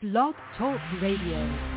Blog Talk Radio.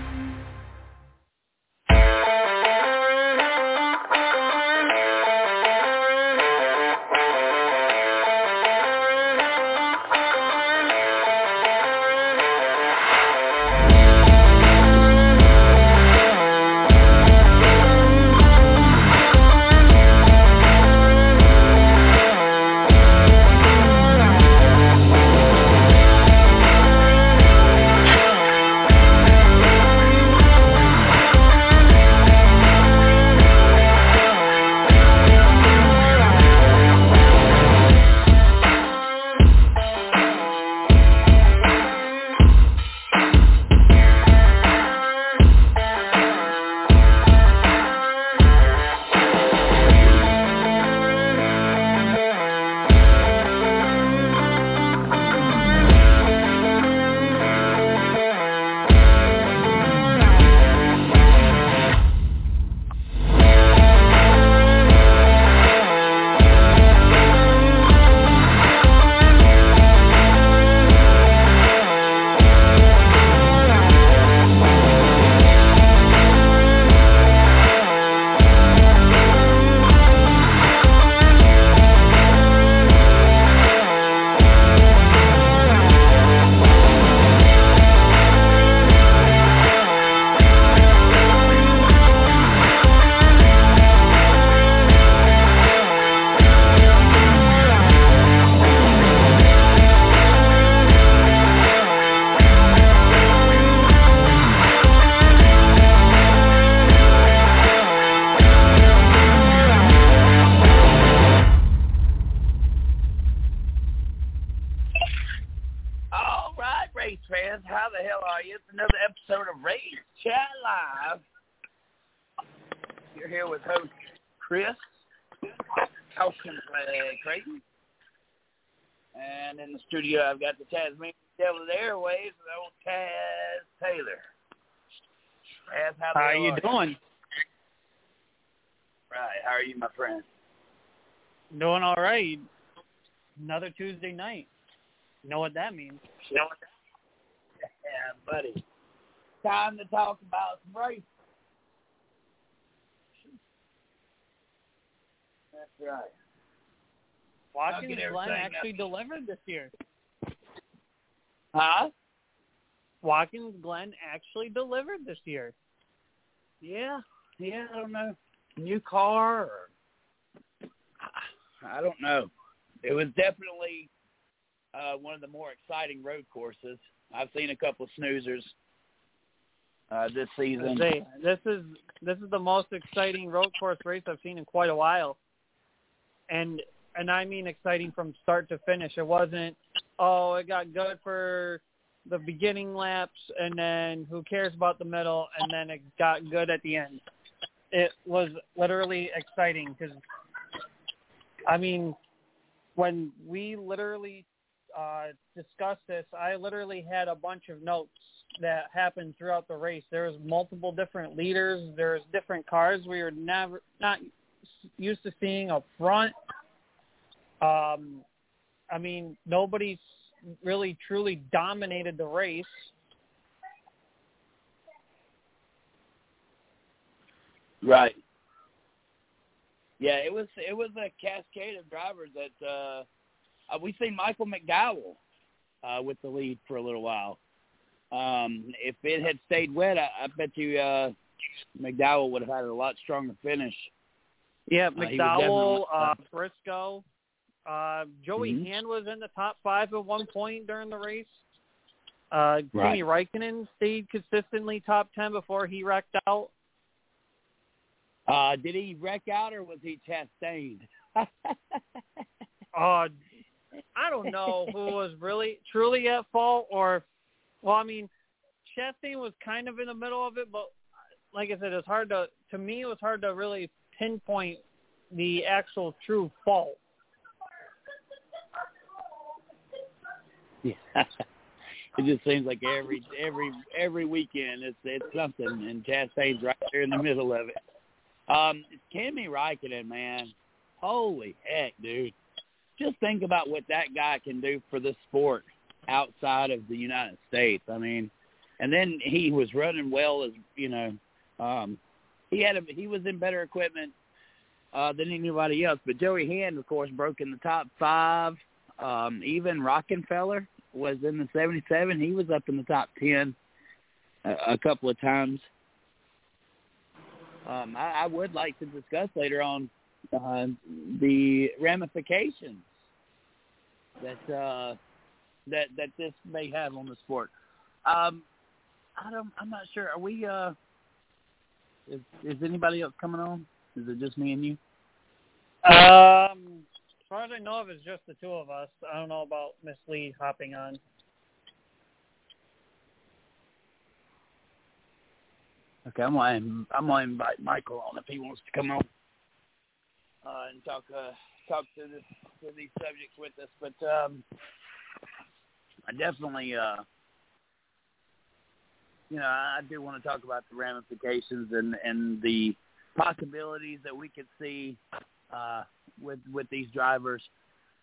Tasmanian Devil Airways, the old Taz Taylor. Taz, how How hell you doing? Right, how are you, my friend? Doing all right. Another Tuesday night. Know what that means? You know what that means? Yeah, buddy. Time to talk about some racing. That's right. Watkins get Glen everything actually up. delivered this year. Huh? Watkins Glen actually delivered this year. Yeah, yeah, I don't know. New car or I don't know. It was definitely uh one of the more exciting road courses. I've seen a couple of snoozers uh this season. Say, this is this is the most exciting road course race I've seen in quite a while, and and I mean exciting from start to finish. It wasn't oh it got good for the beginning laps and then who cares about the middle and then it got good at the end. It was literally exciting because I mean when we literally uh, discussed this, I literally had a bunch of notes that happened throughout the race. There was multiple different leaders. There's different cars we were never not used to seeing up front. Um, I mean, nobody's really truly dominated the race. Right. Yeah, it was it was a cascade of drivers that uh, uh we seen Michael McDowell uh with the lead for a little while. Um if it had stayed wet, I, I bet you uh McDowell would have had a lot stronger finish. Yeah, Uh, he was McDowell, definitely- uh, Briscoe, uh, Joey Mhm. Hand was in the top five at one point during the race. Uh, Right. Kimi Räikkönen stayed consistently top ten before he wrecked out. Uh did he wreck out or was he Chastain? Uh, I don't know who was really truly at fault or, well, I mean, Chastain was kind of in the middle of it, but like I said, it's hard to to me it was hard to really pinpoint the actual true fault. Yeah. It just seems like every every every weekend it's it's something, and Chastain's right there in the middle of it. Um, Kimi Räikkönen, man. Holy heck, dude! Just think about what that guy can do for the sport outside of the United States. I mean, and then he was running well as you know. Um, he had a, he was in better equipment uh, than anybody else. But Joey Hand, of course, broke in the top five. Um, even Rockenfeller was in the 77. He was up in the top 10 a, a couple of times. Um, I, I would like to discuss later on uh, the ramifications that uh, that that this may have on the sport. Um, I don't. I'm not sure. Are we? Uh, is is anybody else coming on? Is it just me and you? Um, far as I know of, it's just the two of us. I don't know about Miss Lee hopping on. Okay, I'm gonna I'm gonna invite Michael on if he wants to come on uh, and talk uh, talk to this to these subjects with us. But um, I definitely, uh, you know, I do want to talk about the ramifications and and the possibilities that we could see uh, with with these drivers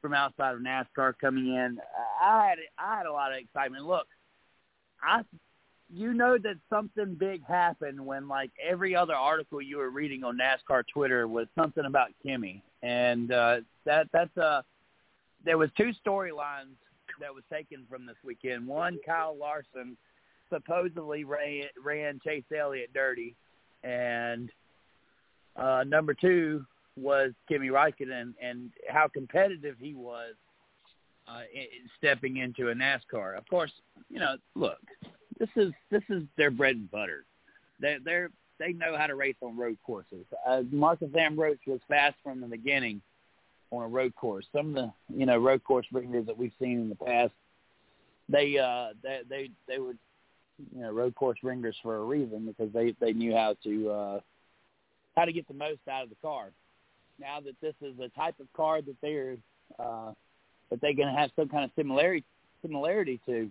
from outside of NASCAR coming in. I had I had a lot of excitement. Look, I you know that something big happened when like every other article you were reading on NASCAR Twitter was something about Kimi, and uh, that that's uh there was two storylines that was taken from this weekend. One, Kyle Larson supposedly ran, ran Chase Elliott dirty, and uh, number two was Kimi Raikkonen and how competitive he was uh, in, stepping into a NASCAR. Of course, you know, look, this is this is their bread and butter. They they're they know how to race on road courses. Uh, Marcos Ambrose was fast from the beginning on a road course. Some of the you know road course ringers that we've seen in the past, they uh they they they were you know road course ringers for a reason because they they knew how to uh how to get the most out of the car. Now that this is a type of car that they're uh that they're going to have some kind of similarity similarity to,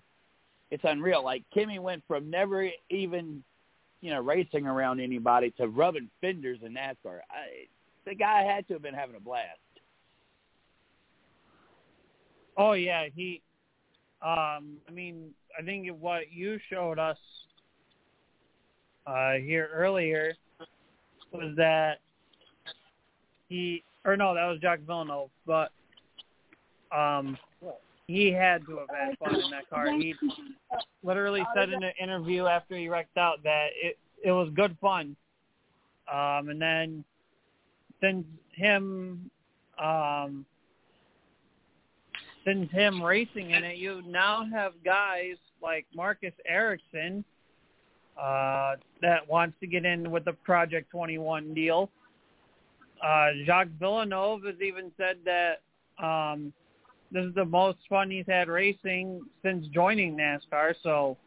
it's unreal. Like Kimi went from never even, you know, racing around anybody to rubbing fenders in NASCAR. I, the guy had to have been having a blast. Oh yeah, he. Um, I mean, I think what you showed us uh, here earlier was that he, or no, that was Jacques Villeneuve, but um, he had to have had fun in that car. He literally said in an interview after he wrecked out that it it was good fun. Um, and then since him um, since him racing in it, you now have guys like Marcus Ericsson uh, that wants to get in with the Project 21 deal. Uh, Jacques Villeneuve has even said that um, this is the most fun he's had racing since joining NASCAR. So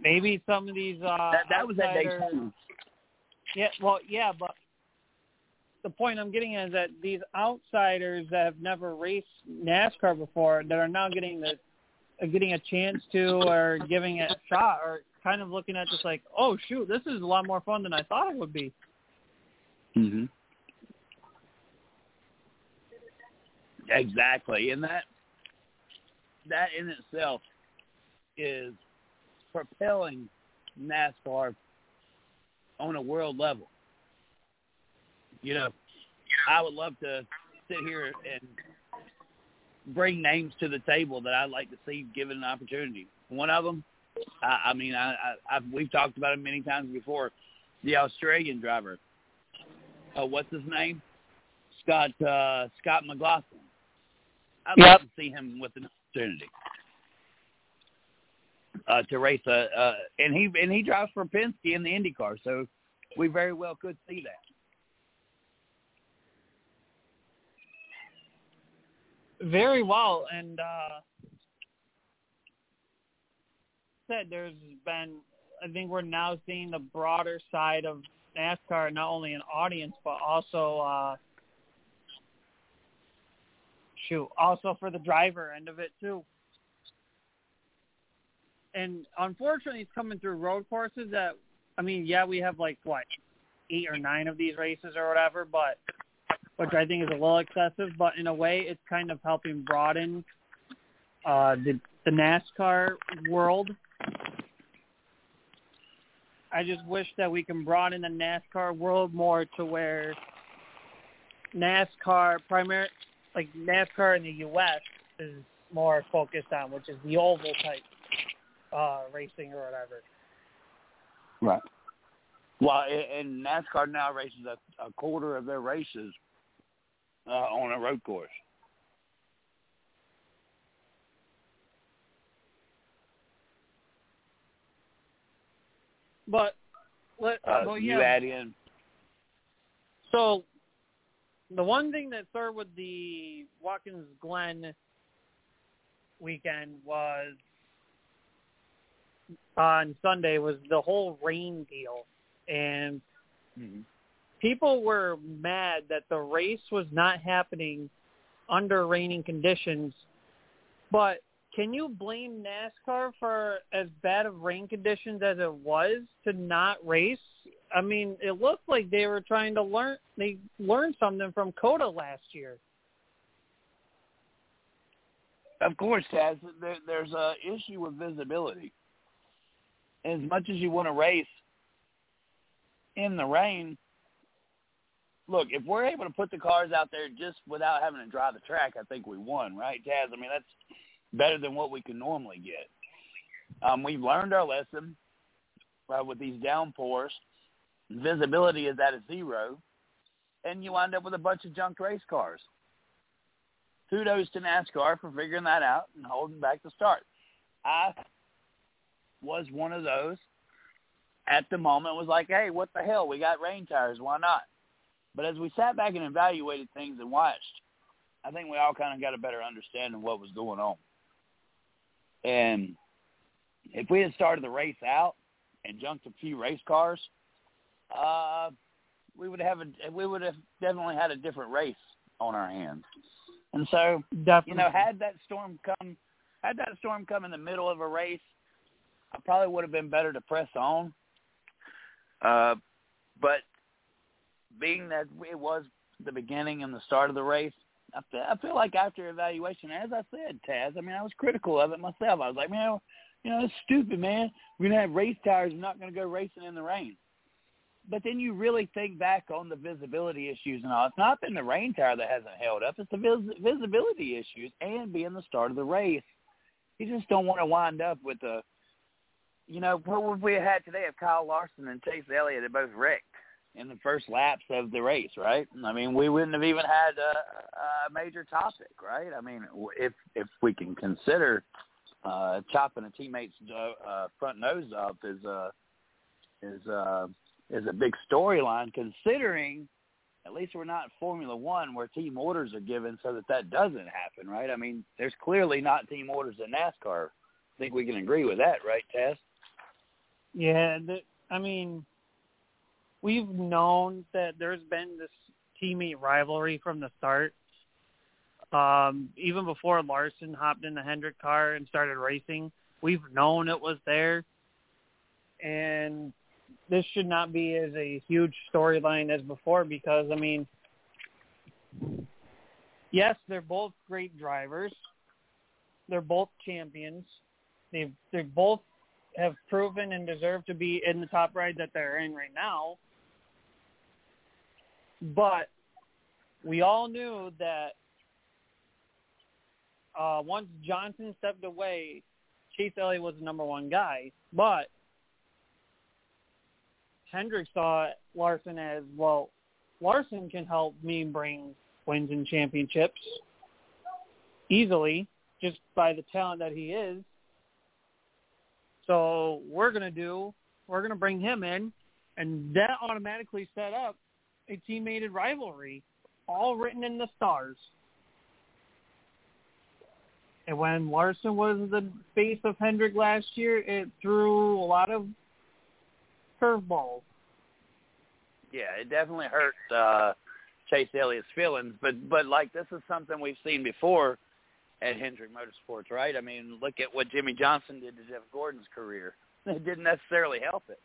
maybe some of these uh, that, that was at Daytona. Yeah, well, yeah, but the point I'm getting at is that these outsiders that have never raced NASCAR before, that are now getting the getting a chance to or giving it a shot, or kind of looking at this like, oh shoot, this is a lot more fun than I thought it would be. Mhm. Exactly, and that that in itself is propelling NASCAR on a world level. You know, I would love to sit here and bring names to the table that I'd like to see given an opportunity. One of them, I, I mean, I, I, I've, we've talked about it many times before. The Australian driver, uh, what's his name? Scott uh, Scott McLaughlin. I'd yep. like to see him with an opportunity uh, to race a, uh, and he and he drives for Penske in the IndyCar, so we very well could see that. Very well, and uh, said there's been. I think we're now seeing the broader side of NASCAR, not only an audience but also uh, shoot, also for the driver end of it too. And unfortunately, it's coming through road courses that, I mean, yeah, we have like what eight or nine of these races or whatever, but which I think is a little excessive. But in a way, it's kind of helping broaden uh, the the NASCAR world. I just wish that we can broaden the NASCAR world more to where NASCAR primary like NASCAR in the US is more focused on, which is the oval type uh racing or whatever. Right. Well, and NASCAR now races a, a quarter of their races uh, on a road course. But let Uh, well, you add in So the one thing that started with the Watkins Glen weekend was on Sunday was the whole rain deal, and Mhm. people were mad that the race was not happening under raining conditions. But can you blame NASCAR for as bad of rain conditions as it was to not race? I mean, it looked like they were trying to learn. They learned something from COTA last year. Of course, Taz, there, there's a issue with visibility. As much as you want to race in the rain, look, if we're able to put the cars out there just without having to drive the track, I think we won, right, Taz? I mean, that's better than what we can normally get. Um, we've learned our lesson uh, with these downpours. Visibility is at a zero, and you wind up with a bunch of junk race cars kudos to NASCAR for figuring that out and holding back the start. I was one of those at the moment was like, hey, what the hell? We got rain tires. Why not? But as we sat back and evaluated things and watched, I think we all kind of got a better understanding of what was going on. And if we had started the race out and junked a few race cars, uh, we would have a, we would have definitely had a different race on our hands. And so, Definitely. you know, had that storm come, had that storm come in the middle of a race, I probably would have been better to press on. Uh, but being that it was the beginning and the start of the race, I feel, I feel like after evaluation, as I said, Taz, I mean, I was critical of it myself. I was like, man, you know, it's stupid, man. We're gonna have race tires. We're not gonna go racing in the rain. But then you really think back on the visibility issues and all. It's not been the rain tire that hasn't held up. It's the vis- visibility issues and being the start of the race. You just don't want to wind up with a, you know, what would we have had today if Kyle Larson and Chase Elliott had both wrecked in the first laps of the race, right? I mean, we wouldn't have even had a, a major topic, right? I mean, if if we can consider uh, chopping a teammate's uh, front nose off is uh, is uh, is a big storyline considering at least we're not Formula One where team orders are given so that that doesn't happen, right? I mean, there's clearly not team orders in NASCAR. I think we can agree with that, right, Tess? Yeah, the, I mean, we've known that there's been this teammate rivalry from the start. Um, even before Larson hopped in the Hendrick car and started racing, we've known it was there. And this should not be as a huge storyline as before because I mean, yes, they're both great drivers. They're both champions. They they both have proven and deserve to be in the top ride that they're in right now. But we all knew that uh, once Johnson stepped away, Chase Elliott was the number one guy. But Hendrick saw Larson as well. Larson can help me bring wins and championships easily just by the talent that he is. So we're gonna do. We're gonna bring him in, and that automatically set up a teammated rivalry, all written in the stars. And when Larson was the face of Hendrick last year, it threw a lot of curveballs. Yeah, it definitely hurt uh, Chase Elliott's feelings, but but like this is something we've seen before at Hendrick Motorsports, right? I mean, look at what Jimmie Johnson did to Jeff Gordon's career. It didn't necessarily help it.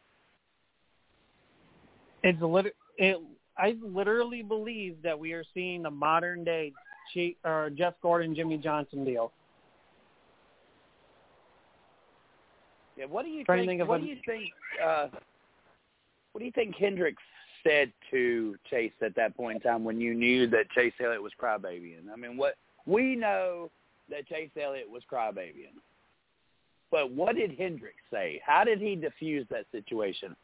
It's a lit- it. I literally believe that we are seeing the modern day Che- or Jeff Gordon Jimmie Johnson deal. Yeah. What do you think? think what a- do you think? Uh, what do you think Hendricks said to Chase at that point in time when you knew that Chase Elliott was crybabying? I mean, what we know that Chase Elliott was crybabying, but what did Hendricks say? How did he diffuse that situation?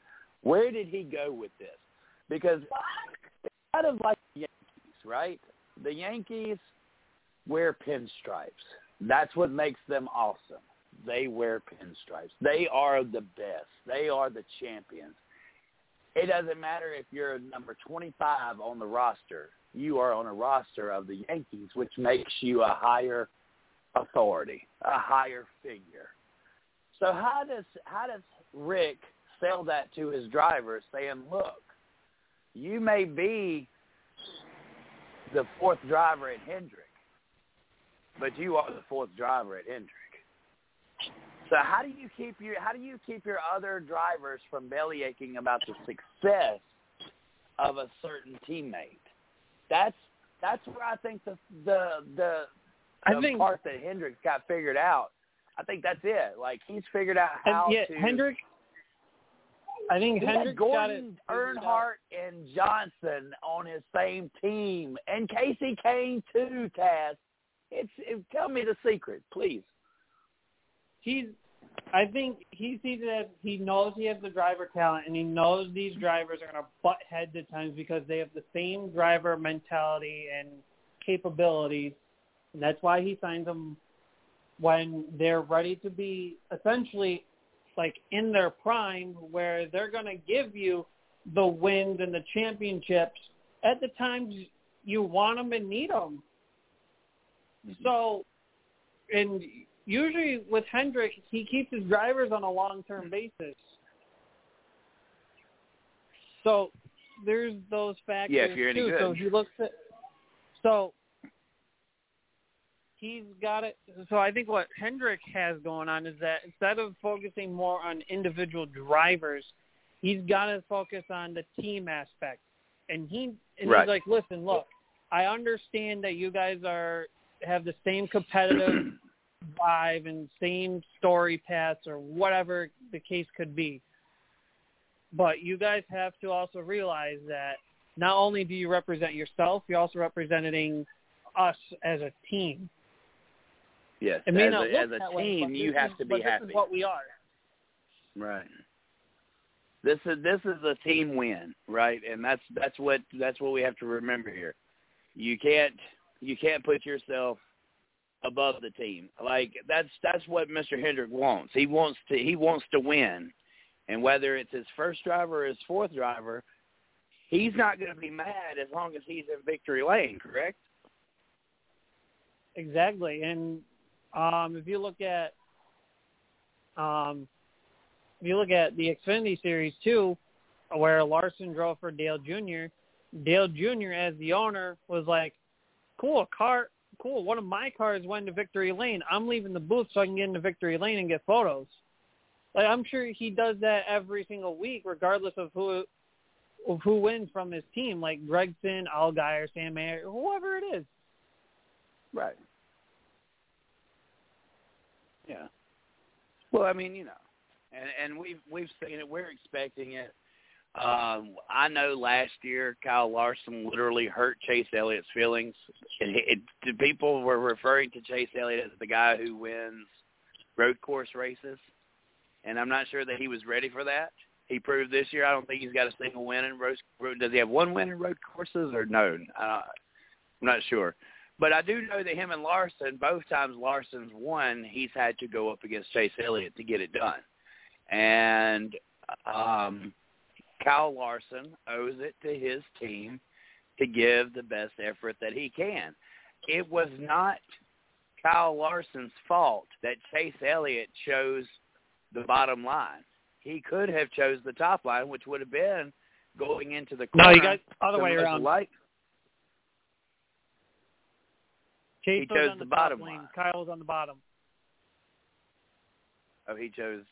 Where did he go with this? Because kind of like the Yankees, right? The Yankees wear pinstripes. That's what makes them awesome. They wear pinstripes. They are the best. They are the champions. It doesn't matter if you're number 25 on the roster. You are on a roster of the Yankees, which makes you a higher authority, a higher figure. So how does how does Rick sell that to his drivers, saying, "Look, you may be the fourth driver at Hendrick, but you are the fourth driver at Hendrick." So how do you keep your how do you keep your other drivers from belly aching about the success of a certain teammate? That's that's where I think the the the, I the think- part that Hendricks got figured out. I think that's it. Like he's figured out And how yeah, to. Hendrick. I think he had Hendrick got it. Gordon. Earnhardt, and Johnson on his same team, and Kasey Kahne too. Taz, it's it, tell me the secret, please. he's I think he sees it as he knows he has the driver talent and he knows these drivers are going to butt heads at times because they have the same driver mentality and capabilities. And that's why he signs them when they're ready to be essentially like in their prime where they're going to give you the wins and the championships at the times you want them and need them. Mm-hmm. So, and usually with Hendrick, he keeps his drivers on a long-term mm-hmm. basis. So there's those factors Yeah, if you're any too. good. So he looks at so he's got it. So I think what Hendrick has going on is that instead of focusing more on individual drivers, he's got to focus on the team aspect. And he and Right. he's like, listen, look, I understand that you guys are have the same competitive drive and same story paths or whatever the case could be. But you guys have to also realize that not only do you represent yourself, you're also representing us as a team. Yes, It may as not a, look as a way, team, but you have is- to be this happy. is what we are. Right. This is this is a team win, right? And that's that's what that's what we have to remember here. You can't you can't put yourself above the team. Like that's that's what Mr. Hendrick wants. He wants to he wants to win. And whether it's his first driver or his fourth driver, he's not going to be mad as long as he's in victory lane, correct? Exactly. And um, if you look at um, if you look at the Xfinity Series too, where Larson drove for Dale Jr., Dale Jr. as the owner was like, "Cool, car, cool. One of my cars went to victory lane. I'm leaving the booth so I can get into victory lane and get photos." Like I'm sure he does that every single week, regardless of who of who wins from his team, like Gragson, Allgaier, Sam Mayer, whoever it is. Right. Yeah. Well, I mean, you know, and and we've we've seen it. We're expecting it. Um, I know last year Kyle Larson literally hurt Chase Elliott's feelings. It, it, people were referring to Chase Elliott as the guy who wins road course races, and I'm not sure that he was ready for that. He proved this year. I don't think he's got a single win in road. road does he have one win in road courses or no? Uh, I'm not sure. But I do know that him and Larson, both times Larson's won, he's had to go up against Chase Elliott to get it done. And um, Kyle Larson owes it to his team to give the best effort that he can. It was not Kyle Larson's fault that Chase Elliott chose the bottom line. He could have chose the top line, which would have been going into the corner. No, you guys other way around. Chase He chose the the, bottom lane. line. Kyle was on the bottom. Oh, he chose.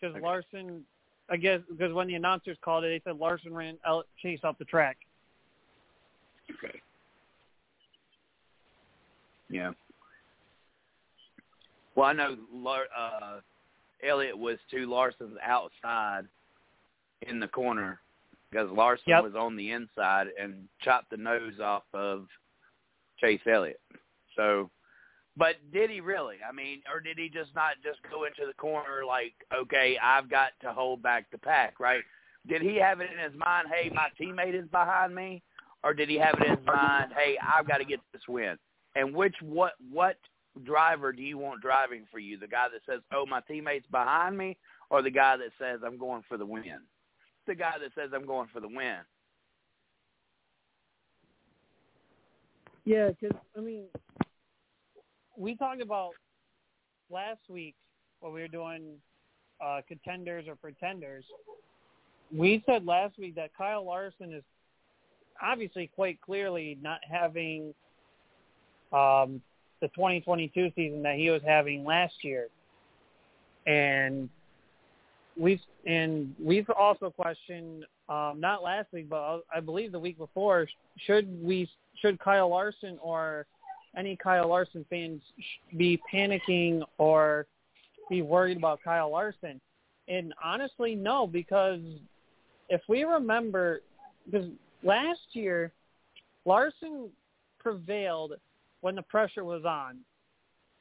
Because Okay. Larson, I guess, because when the announcers called it, they said Larson ran El- Chase off the track. Okay. Yeah. Well, I know uh, Elliott was to Larson's outside in the corner because Larson yep. was on the inside and chopped the nose off of Chase Elliott. So, but did he really? I mean, or did he just not just go into the corner like, okay, I've got to hold back the pack, right? Did he have it in his mind, hey, my teammate is behind me, or did he have it in his mind, hey, I've got to get this win? And which what what driver do you want driving for you? The guy that says, "Oh, my teammate's behind me," or the guy that says, "I'm going for the win"? The guy that says, "I'm going for the win." Yeah, because I mean, we talked about last week when we were doing uh, contenders or pretenders. We said last week that Kyle Larson is obviously quite clearly not having um, the 2022 season that he was having last year, and we've and we've also questioned um, not last week, but I believe the week before, should we should Kyle Larson or any Kyle Larson fans be panicking or be worried about Kyle Larson? And honestly, no, because if we remember, because last year Larson prevailed when the pressure was on,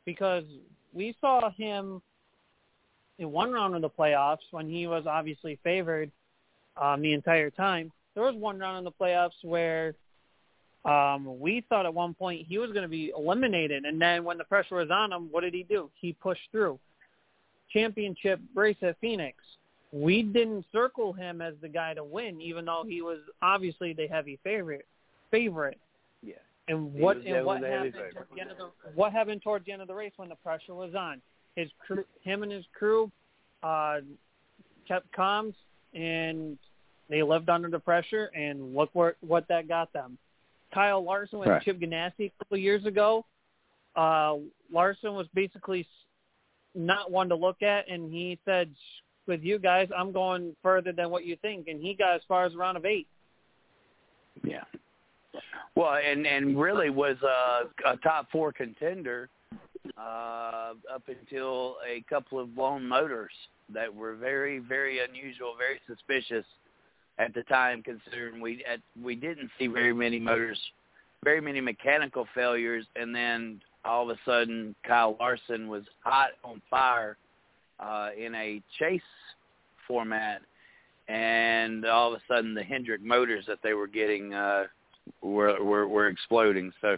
because we saw him in one round of the playoffs when he was obviously favored um, the entire time. There was one round in the playoffs where um, we thought at one point he was going to be eliminated, and then when the pressure was on him, what did he do? He pushed through. Championship race at Phoenix. We didn't circle him as the guy to win, even though he was obviously the heavy favorite. Favorite. Yeah. And what and what happened towards the end of the what happened towards the end of the race when the pressure was on? His crew, him and his crew, uh, kept calm and they lived under the pressure. And look where what that got them. Kyle Larson with right. Chip Ganassi a couple of years ago. Uh, Larson was basically not one to look at, and he said, "With you guys, I'm going further than what you think." And he got as far as a round of eight. Yeah. Well, and and really was a, a top four contender uh, up until a couple of blown motors that were very, very unusual, very suspicious at the time, considering we at, we didn't see very many motors, very many mechanical failures, and then all of a sudden Kyle Larson was hot on fire uh, in a chase format, and all of a sudden the Hendrick motors that they were getting uh, were, were were exploding. So,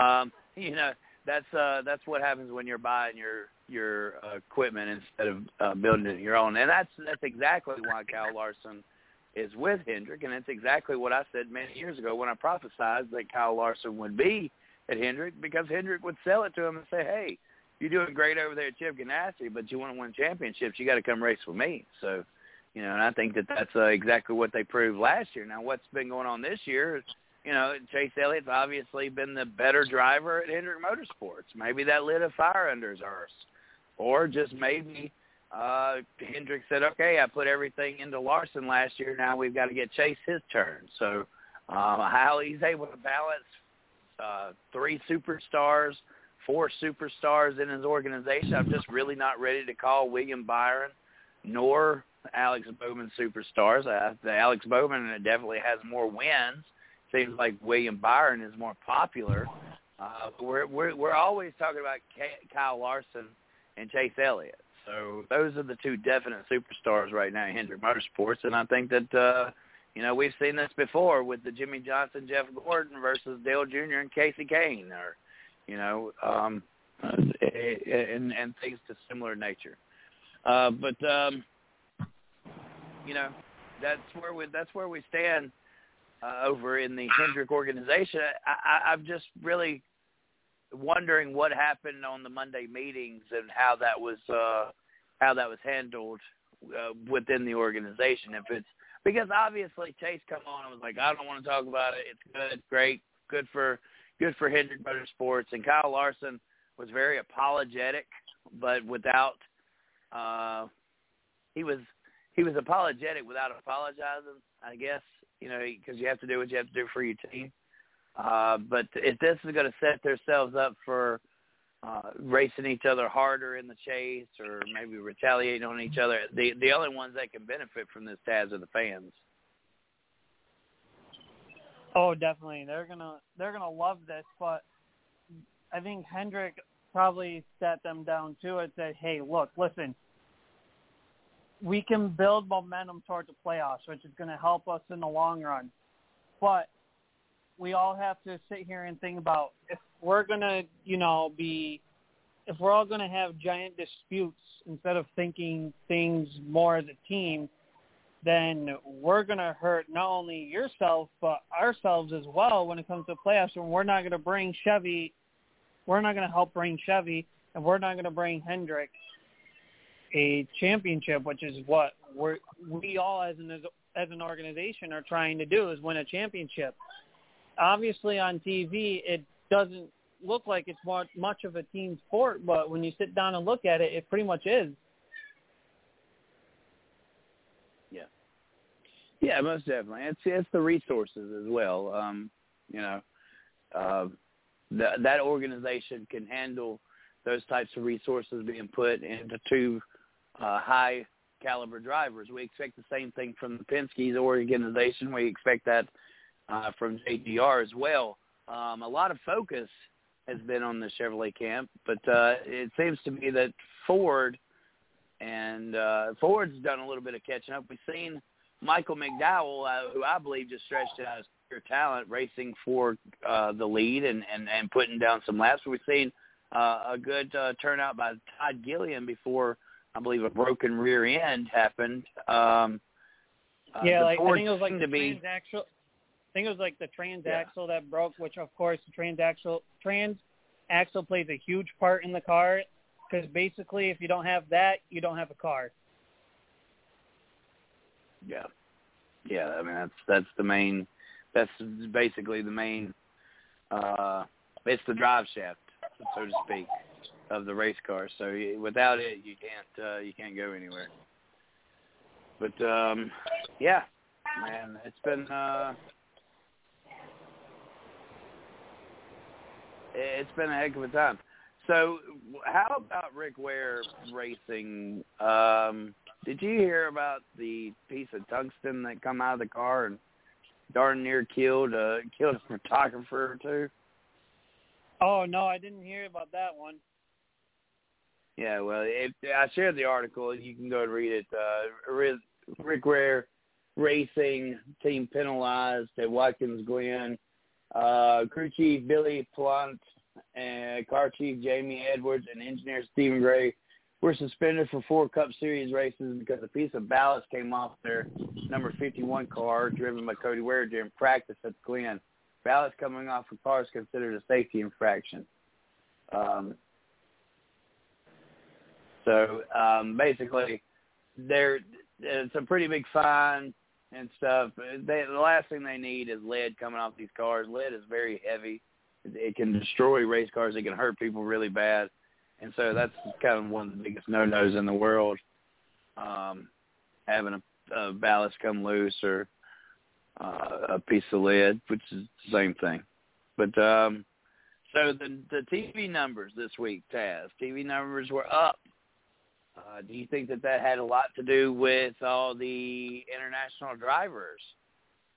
um, you know, that's uh, that's what happens when you're buying your your uh, equipment instead of uh, building it your own, and that's that's exactly why Kyle Larson is with Hendrick, and that's exactly what I said many years ago when I prophesied that Kyle Larson would be at Hendrick because Hendrick would sell it to him and say, "Hey, you're doing great over there at Chip Ganassi, but you want to win championships, you got to come race with me." So, you know, and I think that that's uh, exactly what they proved last year. Now, what's been going on this year is, you know, Chase Elliott's obviously been the better driver at Hendrick Motorsports. Maybe that lit a fire under his arse, or just maybe uh, Hendrick said, okay, I put everything into Larson last year. Now we've got to get Chase his turn. So um, how he's able to balance uh, three superstars, four superstars in his organization, I'm just really not ready to call William Byron nor Alex Bowman superstars. Uh, the Alex Bowman definitely has more wins. Seems like William Byron is more popular. Uh, we're we're we're always talking about Kyle Larson and Chase Elliott. So those are the two definite superstars right now in Hendrick Motorsports, and I think that uh, you know we've seen this before with the Jimmie Johnson, Jeff Gordon versus Dale Jr. and Kasey Kahne, or you know, um, and and things to similar nature. Uh, but um, you know, that's where we that's where we stand uh, over in the Hendrick organization. I, I, I'm just really wondering what happened on the Monday meetings and how that was uh, how that was handled uh, within the organization. If it's because obviously Chase come on and was like, I don't want to talk about it. It's good, great, good for good for Hendrick Motorsports. And Kyle Larson was very apologetic, but without uh, he was he was apologetic without apologizing. I guess you know because you have to do what you have to do for your team. Uh, but if this is going to set themselves up for uh, racing each other harder in the chase or maybe retaliating on each other. The the only ones that can benefit from this Taz are the fans. Oh, definitely. They're gonna they're gonna love this, but I think Hendrick probably sat them down too and said, "Hey, look, listen, we can build momentum towards the playoffs, which is going to help us in the long run. But we all have to sit here and think about if we're going to, you know, be if we're all going to have giant disputes instead of thinking things more as a team, then we're going to hurt not only yourself but ourselves as well when it comes to playoffs. And we're not going to bring Chevy, we're not going to help bring Chevy, and we're not going to bring Hendrick a championship, which is what we're, we all as an as an organization are trying to do is win a championship. Obviously, on TV, it doesn't look like it's much of a team sport, but when you sit down and look at it, it pretty much is. Yeah, yeah, most definitely. It's it's the resources as well. Um, you know, uh, that that organization can handle those types of resources being put into two uh, high caliber drivers. We expect the same thing from the Penske's organization. We expect that uh, from JGR as well. Um, a lot of focus has been on the Chevrolet camp, but uh, it seems to me that Ford and uh, Ford's done a little bit of catching up. We've seen Michael McDowell, uh, who I believe just stretched out his pure talent, racing for uh, the lead and, and, and putting down some laps. We've seen uh, a good uh, turnout by Todd Gilliland before I believe a broken rear end happened. Um, uh, yeah, like I think it was like the be, transaxle. I think it was like the transaxle yeah. that broke, which of course the transaxle transaxle plays a huge part in the car because basically if you don't have that, you don't have a car. Yeah, yeah. I mean that's that's the main. That's basically the main. uh It's the drive shaft, so to speak of the race car. So without it, you can't uh, you can't go anywhere. But um, yeah, man, it's been uh, it's been a heck of a time. So how about Rick Ware racing? Um, did you hear about the piece of tungsten that come out of the car and darn near killed uh, killed a photographer or two? Oh no, I didn't hear about that one. Yeah, well, if, I shared the article. You can go and read it. Uh, Rick Ware Racing team penalized at Watkins Glen. Uh, crew chief Billy Plant and car chief Jamie Edwards and engineer Stephen Gray were suspended for four Cup Series races because a piece of ballast came off their number 51 car driven by Cody Ware during practice at the Glen. Ballast coming off a car is considered a safety infraction. Um, so um, basically, there it's a pretty big fine and stuff. They, the last thing they need is lead coming off these cars. Lead is very heavy. It can destroy race cars. It can hurt people really bad. And so that's kind of one of the biggest no-nos in the world, um, having a, a ballast come loose or uh, a piece of lead, which is the same thing. But um, so the the TV numbers this week, Taz, TV numbers were up uh, do you think that that had a lot to do with all the international drivers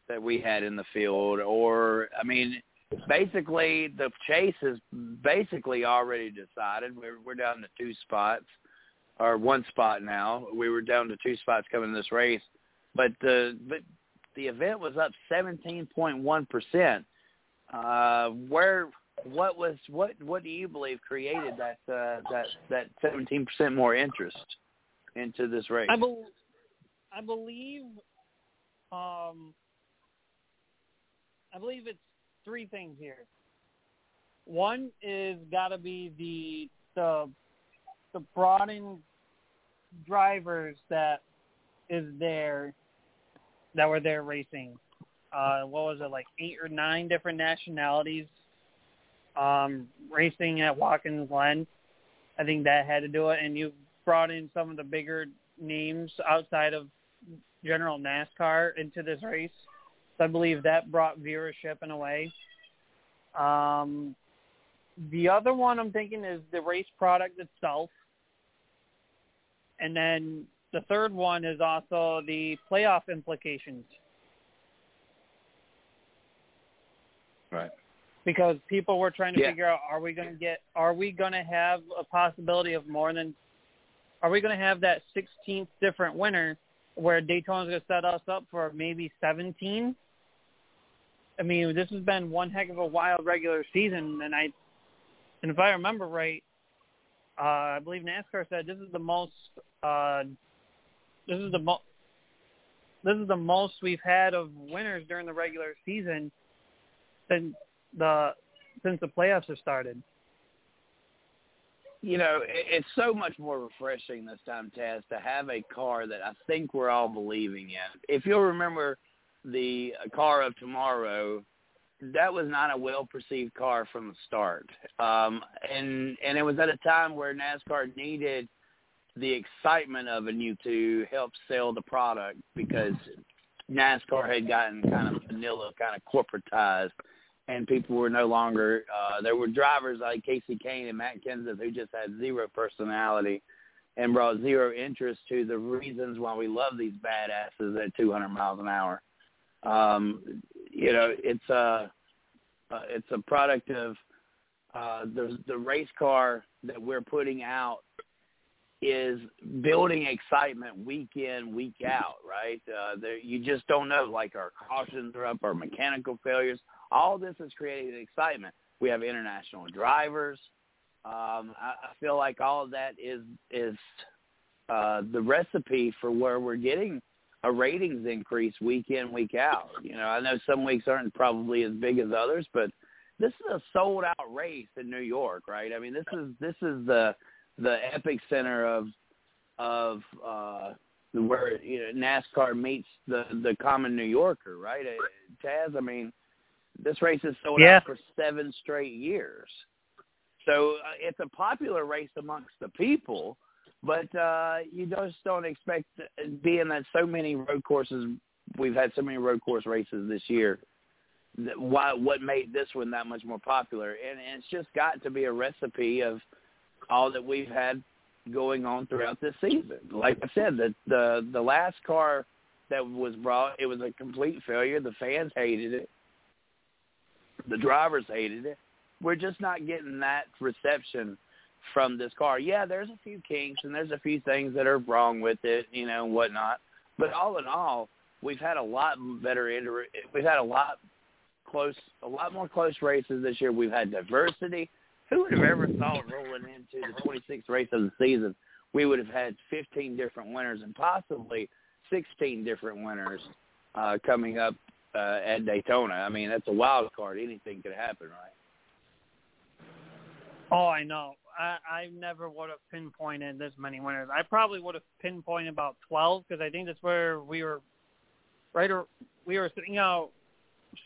that we had in the field? Or, I mean, basically the chase is basically already decided. We're, we're down to two spots, or one spot now. We were down to two spots coming in this race. But the, but the event was up 17.1%. Uh, where what was what what do you believe created that uh, that that seventeen percent more interest into this race? I, be- I believe, um, I believe it's three things here. One is got to be the the the broadened drivers that is there that were there racing. Uh, what was it like eight or nine different nationalities um, racing at Watkins Glen. I think that had to do it. And you brought in some of the bigger names outside of general NASCAR into this race. So I believe that brought viewership in a way. Um, the other one I'm thinking is the race product itself, and then the third one is also the playoff implications. Right. Because people were trying to Yeah. figure out are we going to get are we going to have a possibility of more than are we going to have that 16th different winner where Daytona's going to set us up for maybe 17? I mean, this has been one heck of a wild regular season, and I, and if I remember right, uh, I believe NASCAR said this is the most, uh, this is the most, this is the most we've had of winners during the regular season since the since the playoffs have started. you know, it's so much more refreshing this time, Taz, to have a car that I think we're all believing in. If you'll remember the car of tomorrow, that was not a well perceived car from the start. Um and and it was at a time where NASCAR needed the excitement of a new to help sell the product because NASCAR had gotten kind of vanilla, kind of corporatized and people were no longer uh there were drivers like Kasey Kahne and Matt Kenseth who just had zero personality and brought zero interest to the reasons why we love these badasses at 200 miles an hour. Um you know, it's a uh, it's a product of uh the the race car that we're putting out is building excitement week in, week out, right? Uh, there, you just don't know. Like our cautions are up, our mechanical failures. All this is creating excitement. We have international drivers. Um, I, I feel like all of that is is uh, the recipe for where we're getting a ratings increase week in, week out. You know, I know some weeks aren't probably as big as others, but this is a sold out race in New York, right? I mean, this is this is the the epic center of of uh where you know NASCAR meets the the common New Yorker, right? Uh, Taz, I mean, this race is sold Yeah. out for seven straight years. So uh, it's a popular race amongst the people, but uh you just don't expect being that so many road courses we've had so many road course races this year. Why what made this one that much more popular? And, and it's just got to be a recipe of all that we've had going on throughout this season. Like I said, the the the last car that was brought, it was a complete failure. The fans hated it. The drivers hated it. We're just not getting that reception from this car. Yeah, there's a few kinks and there's a few things that are wrong with it, you know, and whatnot. But all in all, we've had a lot better inter- we've had a lot close a lot more close races this year. We've had diversity. Who would have ever thought rolling into the 26th race of the season we would have had 15 different winners and possibly 16 different winners uh, coming up uh, at Daytona? I mean, that's a wild card. Anything could happen, right? Oh, I know. I, I never would have pinpointed this many winners. I probably would have pinpointed about 12 because I think that's where we were right or we were sitting out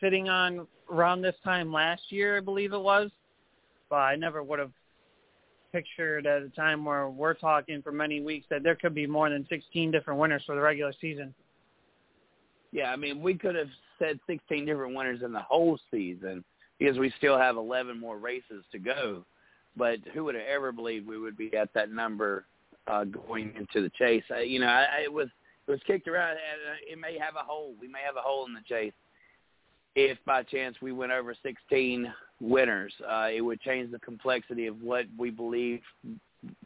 sitting on around this time last year, I believe it was. But I never would have pictured at a time where we're talking for many weeks that there could be more than 16 different winners for the regular season. Yeah, I mean, we could have said 16 different winners in the whole season because we still have 11 more races to go. But who would have ever believed we would be at that number uh, going into the chase? I, you know, I, I, it was it was kicked around, and uh, it may have a hole. We may have a hole in the chase if by chance we went over 16 winners. Uh, it would change the complexity of what we believe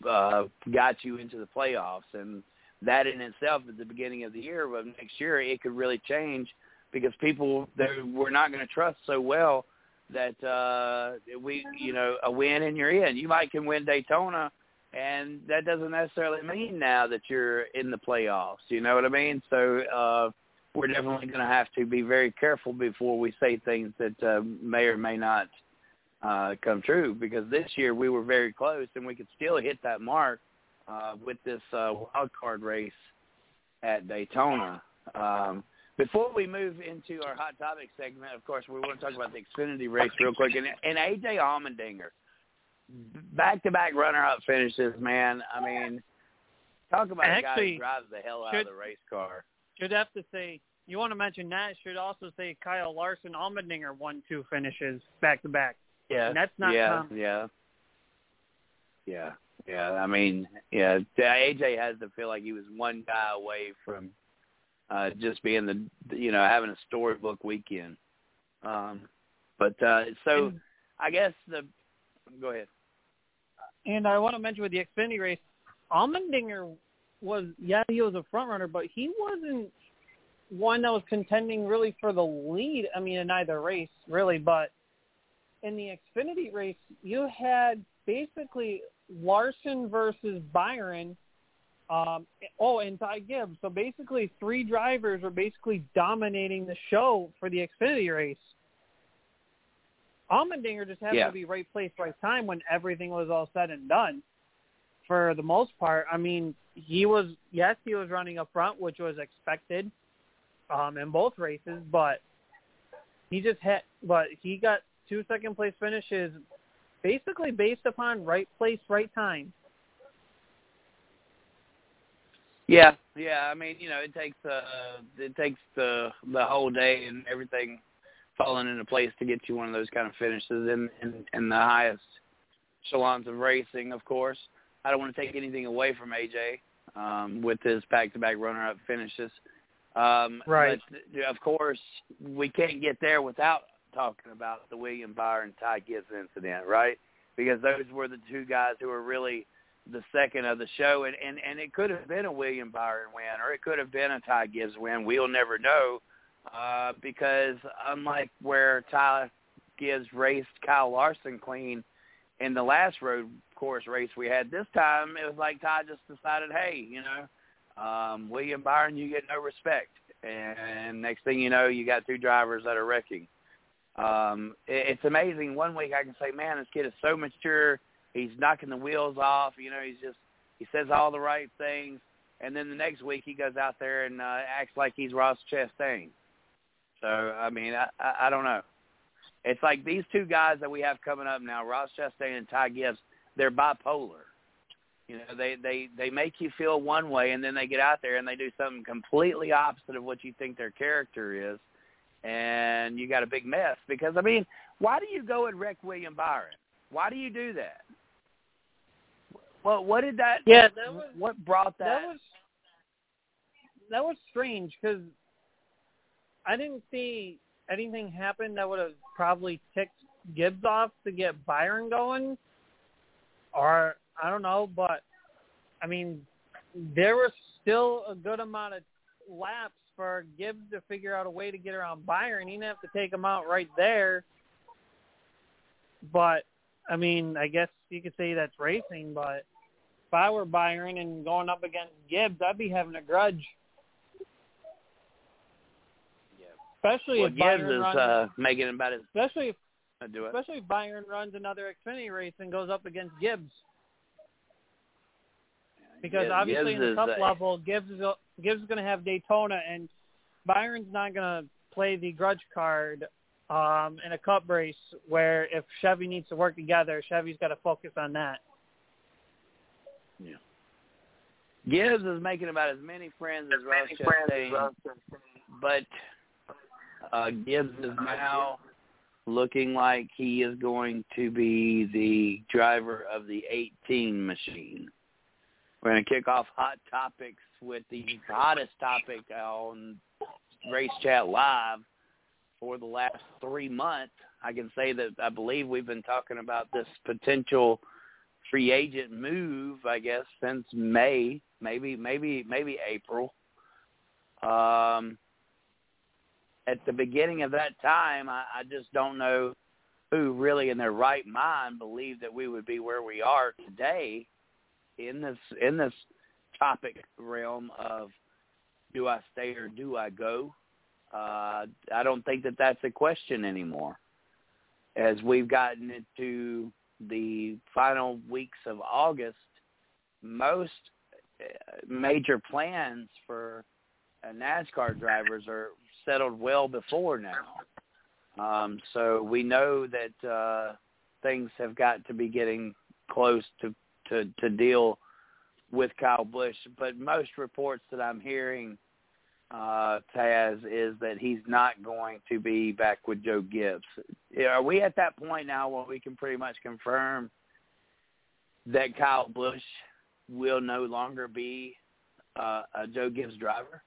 uh, got you into the playoffs, and that in itself at the beginning of the year of next year, it could really change because people they we're not going to trust so well that uh we you know a win and you're in. You might can win Daytona and that doesn't necessarily mean now that you're in the playoffs. You know what I mean? So uh we're definitely going to have to be very careful before we say things that uh, may or may not uh come true because this year we were very close and we could still hit that mark uh with this uh wild card race at Daytona. Um before we move into our hot topic segment, of course, we want to talk about the Xfinity race real quick. And, and AJ Allmendinger, back-to-back runner-up finishes, man. I mean, talk about a guy who drives the hell out should- of the race car. Should have to say you want to mention that. Should also say Kyle Larson, Allmendinger won two finishes back to back. Yeah, And that's not yeah, common. yeah, yeah, yeah. I mean, yeah. AJ has to feel like he was one guy away from uh just being the you know having a storybook weekend. Um, but uh so And- I guess the go ahead. And I want to mention with the Xfinity race, Allmendinger was yeah he was a front runner, but he wasn't one that was contending really for the lead. I mean, in either race really, but in the Xfinity race, you had basically Larson versus Byron. Um, oh, and Ty Gibbs. So basically, three drivers are basically dominating the show for the Xfinity race. Allmendinger just happened Yeah. to be right place, right time when everything was all said and done. For the most part, I mean, he was yes, he was running up front, which was expected um, in both races, but he just had, but he got two second place finishes, basically based upon right place, right time. Yeah, yeah. I mean, you know, it takes uh, it takes the the whole day and everything falling into place to get you one of those kind of finishes in in, in the highest echelons of racing. Of course, I don't want to take anything away from AJ um, with his back-to-back runner-up finishes. Um, Right. But of course, we can't get there without talking about the William Byron Ty Gibbs incident, right? Because those were the two guys who were really the second of the show, and and and it could have been a William Byron win, or it could have been a Ty Gibbs win. We'll never know, uh, because unlike where Ty Gibbs raced Kyle Larson clean in the last road course race we had, this time it was like Ty just decided, hey, you know, um, William Byron, you get no respect, and next thing you know, you got two drivers that are wrecking. Um, it, it's amazing. One week I can say, man, this kid is so mature he's knocking the wheels off. You know, he's just he says all the right things, and then the next week he goes out there and uh, acts like he's Ross Chastain. So I mean, I, I I don't know. It's like these two guys that we have coming up now, Ross Chastain and Ty Gibbs. They're bipolar. You know, they they they make you feel one way, and then they get out there and they do something completely opposite of what you think their character is, and you got a big mess. Because I mean, why do you go and wreck William Byron? Why do you do that? Well, what did that? Yeah, that was what brought that? that was that was strange because I didn't see anything happen that would have probably ticked Gibbs off to get Byron going, or I don't know, but I mean, there was still a good amount of laps for Gibbs to figure out a way to get around Byron. He didn't have to take him out right there, but I mean, I guess you could say that's racing, but if I were Byron and going up against Gibbs, I'd be having a grudge. Yeah. Especially Well, if Gibbs Byron is runs, uh, making about his. especially if do it. especially if Byron runs another Xfinity race and goes up against Gibbs. Because Gibbs- obviously Gibbs in the Cup a- level, Gibbs is Gibbs is going to have Daytona, and Byron's not going to play the grudge card um, in a Cup race where if Chevy needs to work together, Chevy's got to focus on that. Yeah. Gibbs is making about as many friends as Ross Chastain, but uh, Gibbs is now looking like he is going to be the driver of the 18 machine. We're going to kick off Hot Topics with the hottest topic on Race Chat Live for the last three months. I can say that I believe we've been talking about this potential free agent move, I guess, since May, maybe, maybe, maybe April. Um, at the beginning of that time, I, I just don't know who really in their right mind believed that we would be where we are today in this in this topic realm of do I stay or do I go? Uh, I don't think that that's a question anymore. As we've gotten into the final weeks of August, most uh, major plans for uh, NASCAR drivers are settled well before now. Um, so we know that uh, things have got to be getting close to, to, to deal with Kyle Busch. But most reports that I'm hearing uh, Taz, is that he's not going to be back with Joe Gibbs. Are we at that point now where we can pretty much confirm that Kyle Busch will no longer be uh, a Joe Gibbs driver?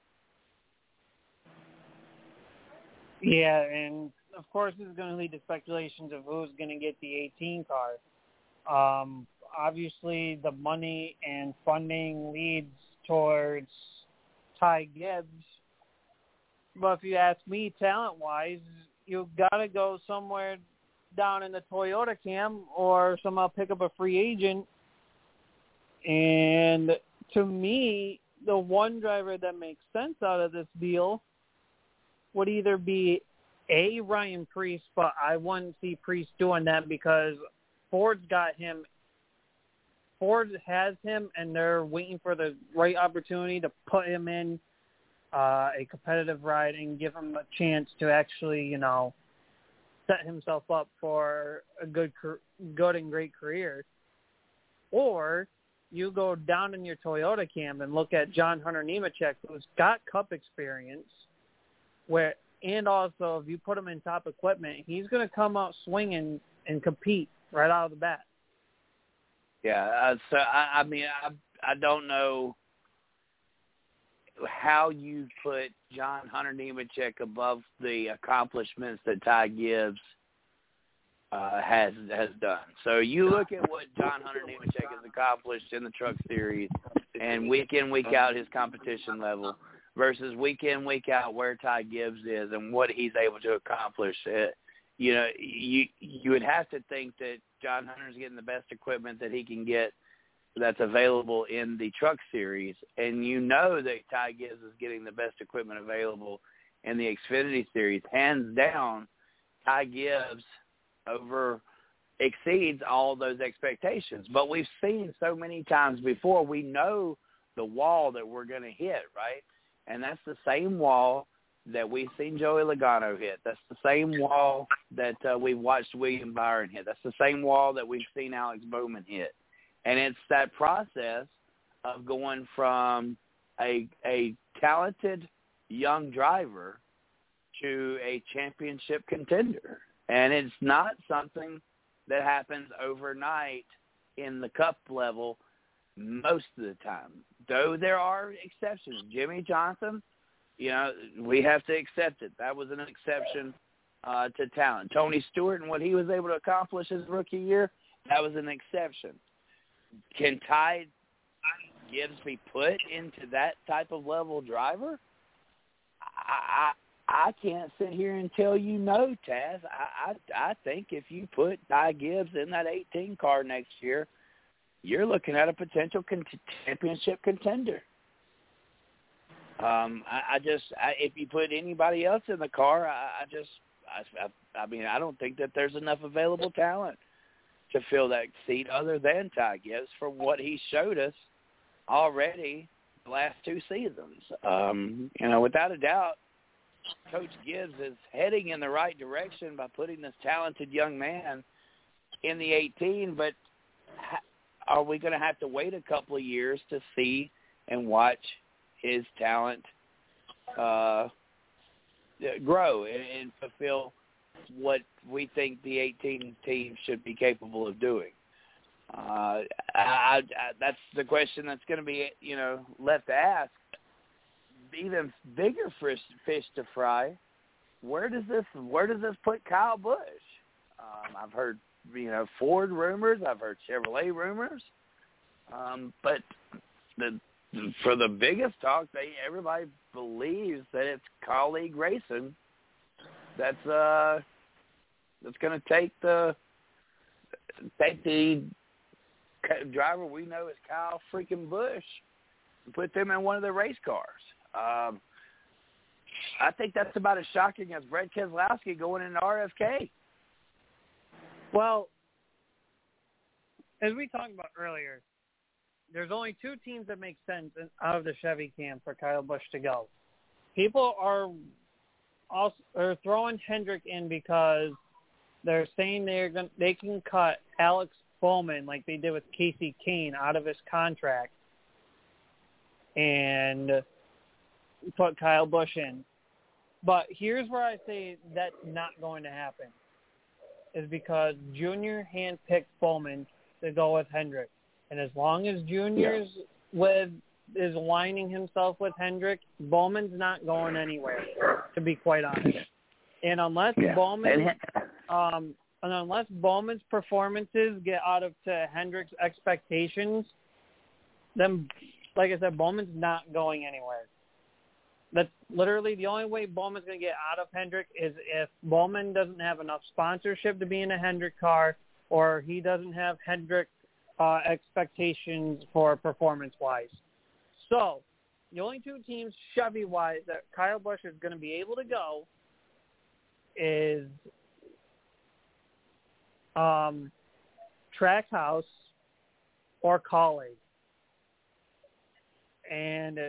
Yeah, and of course this is going to lead to speculations of who's going to get the 18 car. Um, obviously, the money and funding leads towards Ty Gibbs. But if you ask me, talent-wise, you've got to go somewhere down in the Toyota cam or somehow pick up a free agent. And to me, the one driver that makes sense out of this deal would either be a Ryan Preece, but I wouldn't see Preece doing that because Ford's got him. Ford has him, and they're waiting for the right opportunity to put him in uh, a competitive ride and give him a chance to actually, you know, set himself up for a good, good and great career. Or you go down in your Toyota cam and look at John Hunter Nemechek, who's got Cup experience, where and also if you put him in top equipment, he's going to come out swinging and compete right out of the bat. Yeah, uh, so I, I mean, I I don't know how you put John Hunter Nemechek above the accomplishments that Ty Gibbs uh, has has done. So you look at what John Hunter Nemechek has accomplished in the Truck Series, and week in week out his competition level versus week in week out where Ty Gibbs is and what he's able to accomplish. Uh, you know, you you would have to think that John Hunter's getting the best equipment that he can get that's available in the Truck Series, and you know that Ty Gibbs is getting the best equipment available in the Xfinity Series. Hands down, Ty Gibbs over exceeds all those expectations. But we've seen so many times before, we know the wall that we're going to hit, right? And that's the same wall that we've seen Joey Logano hit. That's the same wall that uh, we've watched William Byron hit. That's the same wall that we've seen Alex Bowman hit. And it's that process of going from a a talented young driver to a championship contender. And it's not something that happens overnight in the cup level most of the time. Though there are exceptions. Jimmie Johnson, you know, we have to accept it. That was an exception uh, to talent. Tony Stewart and what he was able to accomplish his rookie year, that was an exception. Can Ty Gibbs be put into that type of level driver? I, I can't sit here and tell you no, Taz. I, I I think if you put Ty Gibbs in that 18 car next year, you're looking at a potential con- championship contender. Um, I, I just I, if you put anybody else in the car, I, I just I, I I mean I don't think that there's enough available talent to fill that seat other than Ty Gibbs for what he showed us already the last two seasons. Um, you know, without a doubt, Coach Gibbs is heading in the right direction by putting this talented young man in the 18. But are we going to have to wait a couple of years to see and watch his talent uh, grow and, and fulfill what we think the 18 team should be capable of doing? Uh, I, I, that's the question that's going to be, you know, left to ask even bigger fish, fish to fry. Where does this Where does this put Kyle Busch? Um, I've heard you know Ford rumors. I've heard Chevrolet rumors. Um, but the for the biggest talk, they everybody believes that it's Kaulig Racing that's uh that's going to take the take the driver we know is Kyle freaking Busch and put them in one of the race cars. Um, I think that's about as shocking as Brad Keselowski going into RFK. Well, as we talked about earlier, there's only two teams that make sense out of the Chevy camp for Kyle Busch to go. People are also are throwing Hendrick in because they're saying they're going they can cut Alex Bowman like they did with Kasey Kahne out of his contract, and put Kyle Busch in. But here's where I say that's not going to happen. Is because Junior handpicked Bowman to go with Hendrick. And as long as Junior's yeah. with is aligning himself with Hendrick, Bowman's not going anywhere, to be quite honest. And unless yeah. Bowman um and unless Bowman's performances get out of to Hendrick's expectations, then like I said, Bowman's not going anywhere. That's literally the only way Bowman's going to get out of Hendrick is if Bowman doesn't have enough sponsorship to be in a Hendrick car, or he doesn't have Hendrick uh, expectations for performance-wise. So the only two teams Chevy-wise that Kyle Busch is going to be able to go is um, Trackhouse or Kaulig. And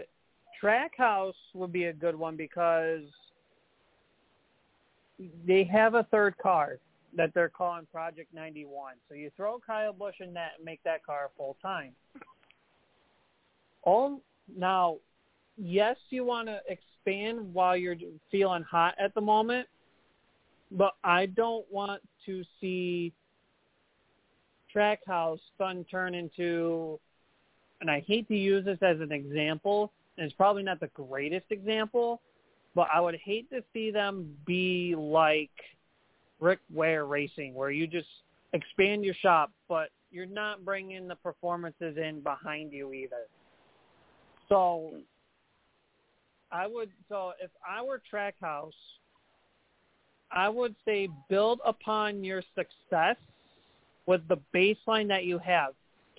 Trackhouse would be a good one because they have a third car that they're calling Project 91. So you throw Kyle Busch in that and make that car full time. All now, yes, you want to expand while you're feeling hot at the moment, but I don't want to see Trackhouse Fun turn into, and I hate to use this as an example, and it's probably not the greatest example, but I would hate to see them be like Rick Ware Racing, where you just expand your shop, but you're not bringing the performances in behind you either. So I would, so if I were Trackhouse, I would say build upon your success with the baseline that you have.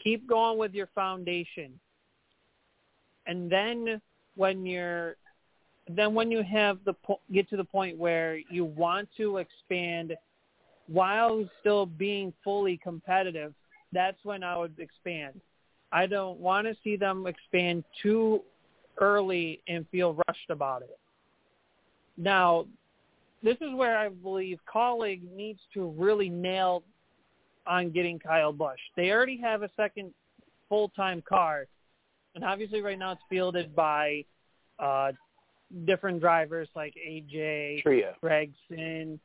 Keep going with your foundation. And then when you're then when you have the get to the point where you want to expand while still being fully competitive, that's when I would expand. I don't want to see them expand too early and feel rushed about it. Now, this is where I believe Kaulig needs to really nail on getting Kyle Busch. They already have a second full-time car, and obviously right now it's fielded by uh, different drivers like AJ, Trio. Gragson.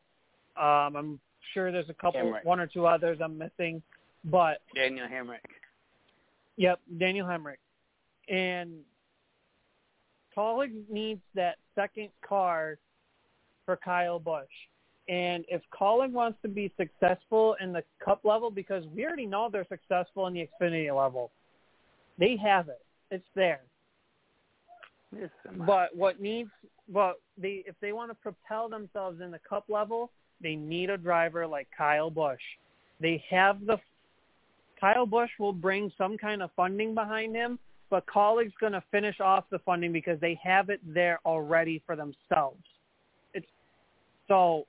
Um, I'm sure there's a couple, Hemric. one or two others I'm missing, but Daniel Hemric. Yep, Daniel Hemric, and Kaulig needs that second car for Kyle Busch. And if Kaulig wants to be successful in the Cup level, because we already know they're successful in the Xfinity level, they have it. It's there. But what needs, but they if they want to propel themselves in the Cup level, they need a driver like Kyle Busch. They have the Kyle Busch will bring some kind of funding behind him, but Kaulig's going to finish off the funding because they have it there already for themselves. It's so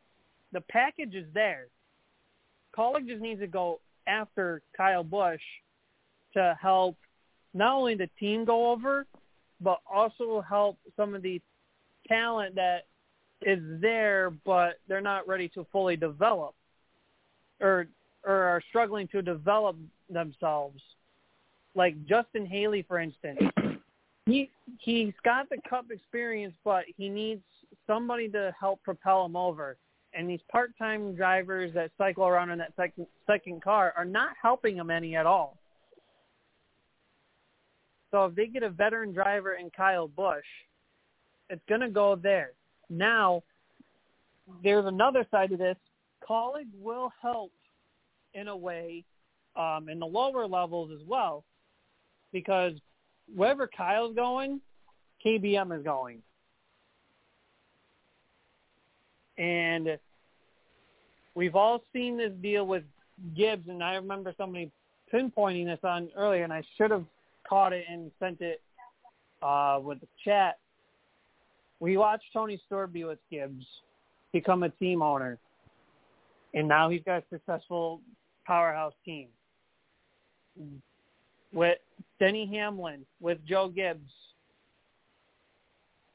the package is there. Kaulig just needs to go after Kyle Busch to help not only the team go over, but also help some of the talent that is there, but they're not ready to fully develop or or are struggling to develop themselves. Like Justin Haley, for instance, he he's got the cup experience, but he needs somebody to help propel him over. And these part-time drivers that cycle around in that second second car are not helping him any at all. So if they get a veteran driver in Kyle Busch, it's going to go there. Now, there's another side to this. Kaulig will help in a way um, in the lower levels as well because wherever Kyle's going, KBM is going. And we've all seen this deal with Gibbs, and I remember somebody pinpointing this on earlier, and I should have caught it and sent it uh, with the chat. We watched Tony Stewart be with Gibbs become a team owner, and now he's got a successful powerhouse team. With Denny Hamlin, with Joe Gibbs,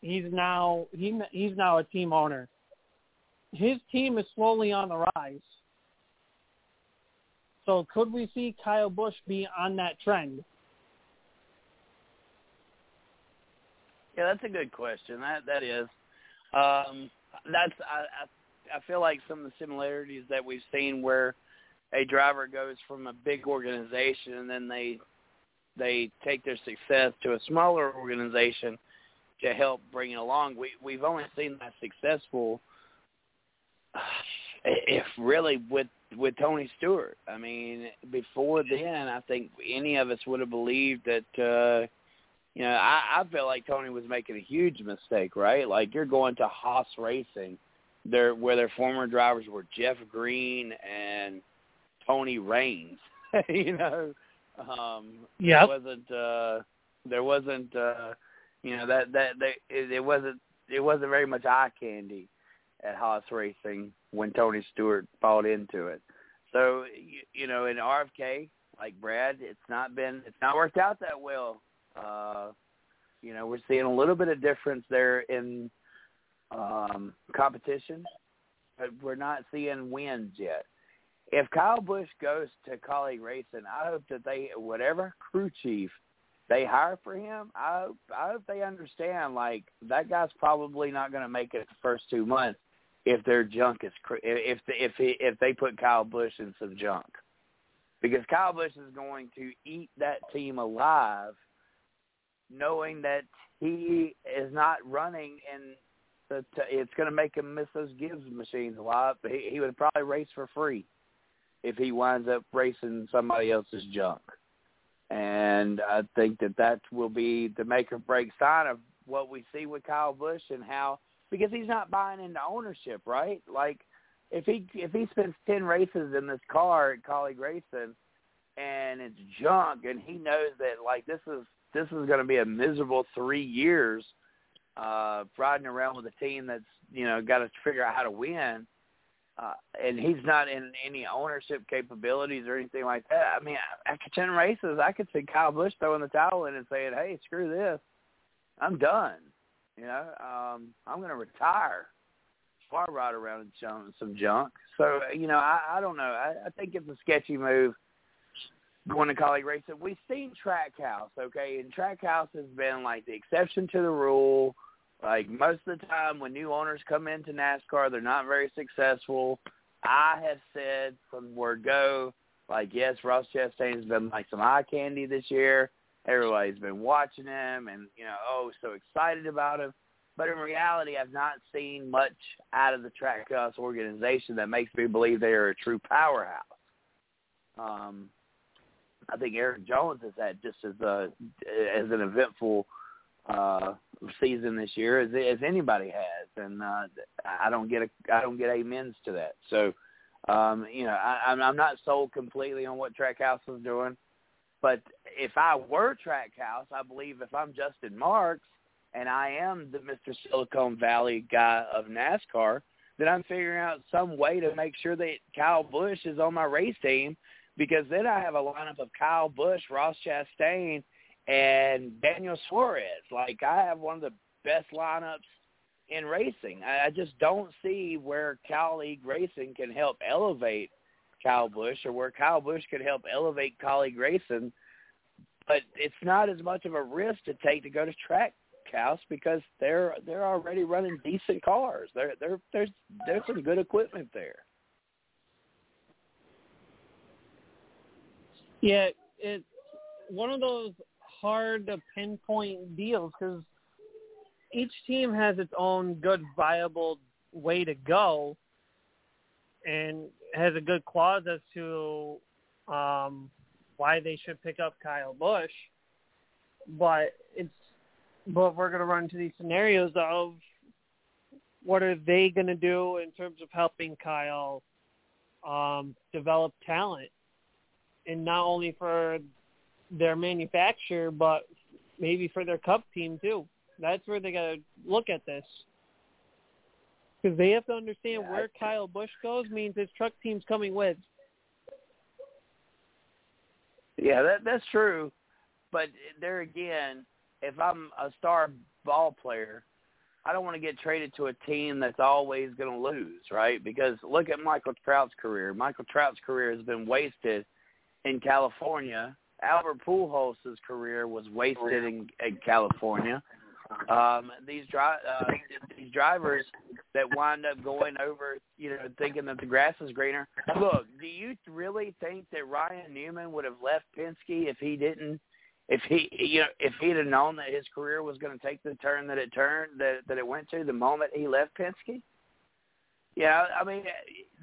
he's now he, he's now a team owner. His team is slowly on the rise. So could we see Kyle Busch be on that trend? Yeah, that's a good question. That that is. Um, that's I, I feel like some of the similarities that we've seen where a driver goes from a big organization and then they they take their success to a smaller organization to help bring it along. We we've only seen that successful if really with with Tony Stewart. I mean, before then, I think any of us would have believed that. uh you know, I, I felt like Tony was making a huge mistake, right? Like you're going to Haas Racing, there where their former drivers were Jeff Green and Tony Raines. you know, um, there wasn't uh, there wasn't uh, you know that that they, it, it wasn't it wasn't very much eye candy at Haas Racing when Tony Stewart bought into it. So you, you know, in RFK, like Brad, it's not been it's not worked out that well uh, you know, we're seeing a little bit of difference there in um, competition, but we're not seeing wins yet. If Kyle Busch goes to Kaulig Racing, I hope that they, whatever crew chief they hire for him, I hope, I hope they understand like that guy's probably not going to make it the first two months if their junk is if the, if he, if they put Kyle Busch in some junk, because Kyle Busch is going to eat that team alive knowing that he is not running in the t- it's going to make him miss those Gibbs machines a lot. But he, he would probably race for free if he winds up racing somebody else's junk. And I think that that will be the make or break sign of what we see with Kyle Busch and how because he's not buying into ownership, right? Like if he if he spends ten races in this car at Kaulig Racing and it's junk and he knows that like this is this is going to be a miserable three years uh, riding around with a team that's you know got to figure out how to win. Uh, and he's not in any ownership capabilities or anything like that. I mean, after ten races, I could see Kyle Busch throwing the towel in and saying, "Hey, screw this, I'm done." You know, um, I'm going to retire. Far ride around and some junk. So you know, I, I don't know. I, I think it's a sketchy move going to Kaulig racing. We've seen Trackhouse, okay, and Trackhouse has been like the exception to the rule. Like most of the time, when new owners come into NASCAR, they're not very successful. I have said from word go, like yes, Ross Chastain's been like some eye candy this year. Everybody's been watching him, and you know, oh, so excited about him. But in reality, I've not seen much out of the Trackhouse organization that makes me believe they are a true powerhouse. Um, I think Erik Jones has had just as a as an eventful uh season this year as as anybody has, and uh, I don't get a I don't get amens to that. So, um, you know, I, I'm I'm not sold completely on what Trackhouse is doing, but if I were Trackhouse, I believe if I'm Justin Marks and I am the Mr. Silicon Valley guy of NASCAR, then I'm figuring out some way to make sure that Kyle Busch is on my race team because then I have a lineup of Kyle Busch, Ross Chastain, and Daniel Suarez. Like I have one of the best lineups in racing. I, I just don't see where Kaulig Racing can help elevate Kyle Busch or where Kyle Busch could help elevate Kaulig Racing. But it's not as much of a risk to take to go to track house because they're they're already running decent cars. There there there's there's some good equipment there. Yeah, it's one of those hard to pinpoint deals because each team has its own good viable way to go and has a good clause as to um, why they should pick up Kyle Busch. But it's but we're going to run into these scenarios of what are they going to do in terms of helping Kyle um, develop talent and not only for their manufacturer, but maybe for their cup team too. That's where they got to look at this because they have to understand yeah, where Kyle Busch goes means his truck team's coming with. Yeah, that that's true, but there again, if I'm a star ball player, I don't want to get traded to a team that's always going to lose, right? Because look at Michael Trout's career. Michael Trout's career has been wasted in California. Albert Pujols' career was wasted in, in California. um, these dri- uh, these drivers that wind up going over, you know, thinking that the grass is greener. Look, do you really think that Ryan Newman would have left Penske if he didn't? If he, you know, if he'd have known that his career was going to take the turn that it turned, that that it went to the moment he left Penske? Yeah, I mean,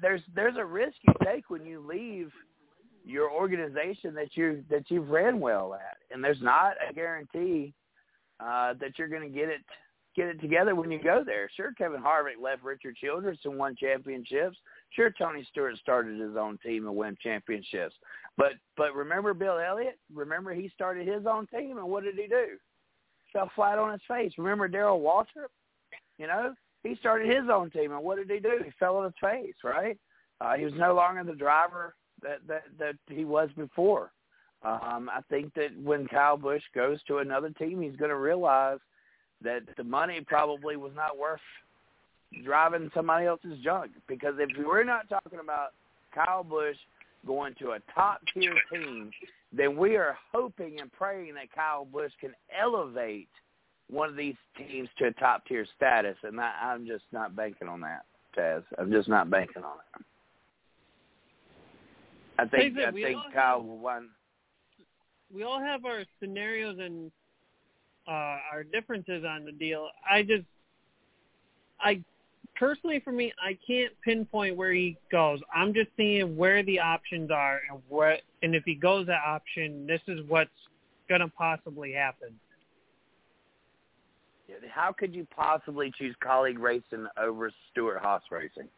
there's there's a risk you take when you leave your organization that you that you've ran well at, and there's not a guarantee uh, that you're going to get it get it together when you go there. Sure, Kevin Harvick left Richard Childress and won championships. Sure, Tony Stewart started his own team and won championships. But but remember Bill Elliott? Remember he started his own team and what did he do? Fell flat on his face. Remember Darrell Waltrip? You know, he started his own team and what did he do? He fell on his face, right? Uh, he was no longer the driver that that that he was before. Um, I think that when Kyle Busch goes to another team, he's going to realize that the money probably was not worth driving somebody else's junk. Because if we're not talking about Kyle Busch going to a top tier team, then we are hoping and praying that Kyle Busch can elevate one of these teams to a top tier status, and I, I'm just not banking on that, Taz. I'm just not banking on it. I think I think Kyle have- will win. we all have our scenarios and uh, our differences on the deal. I just, I personally, for me, I can't pinpoint where he goes. I'm just seeing where the options are and what, and if he goes that option, this is what's gonna possibly happen. How could you possibly choose Kaulig racing over Stewart Haas racing?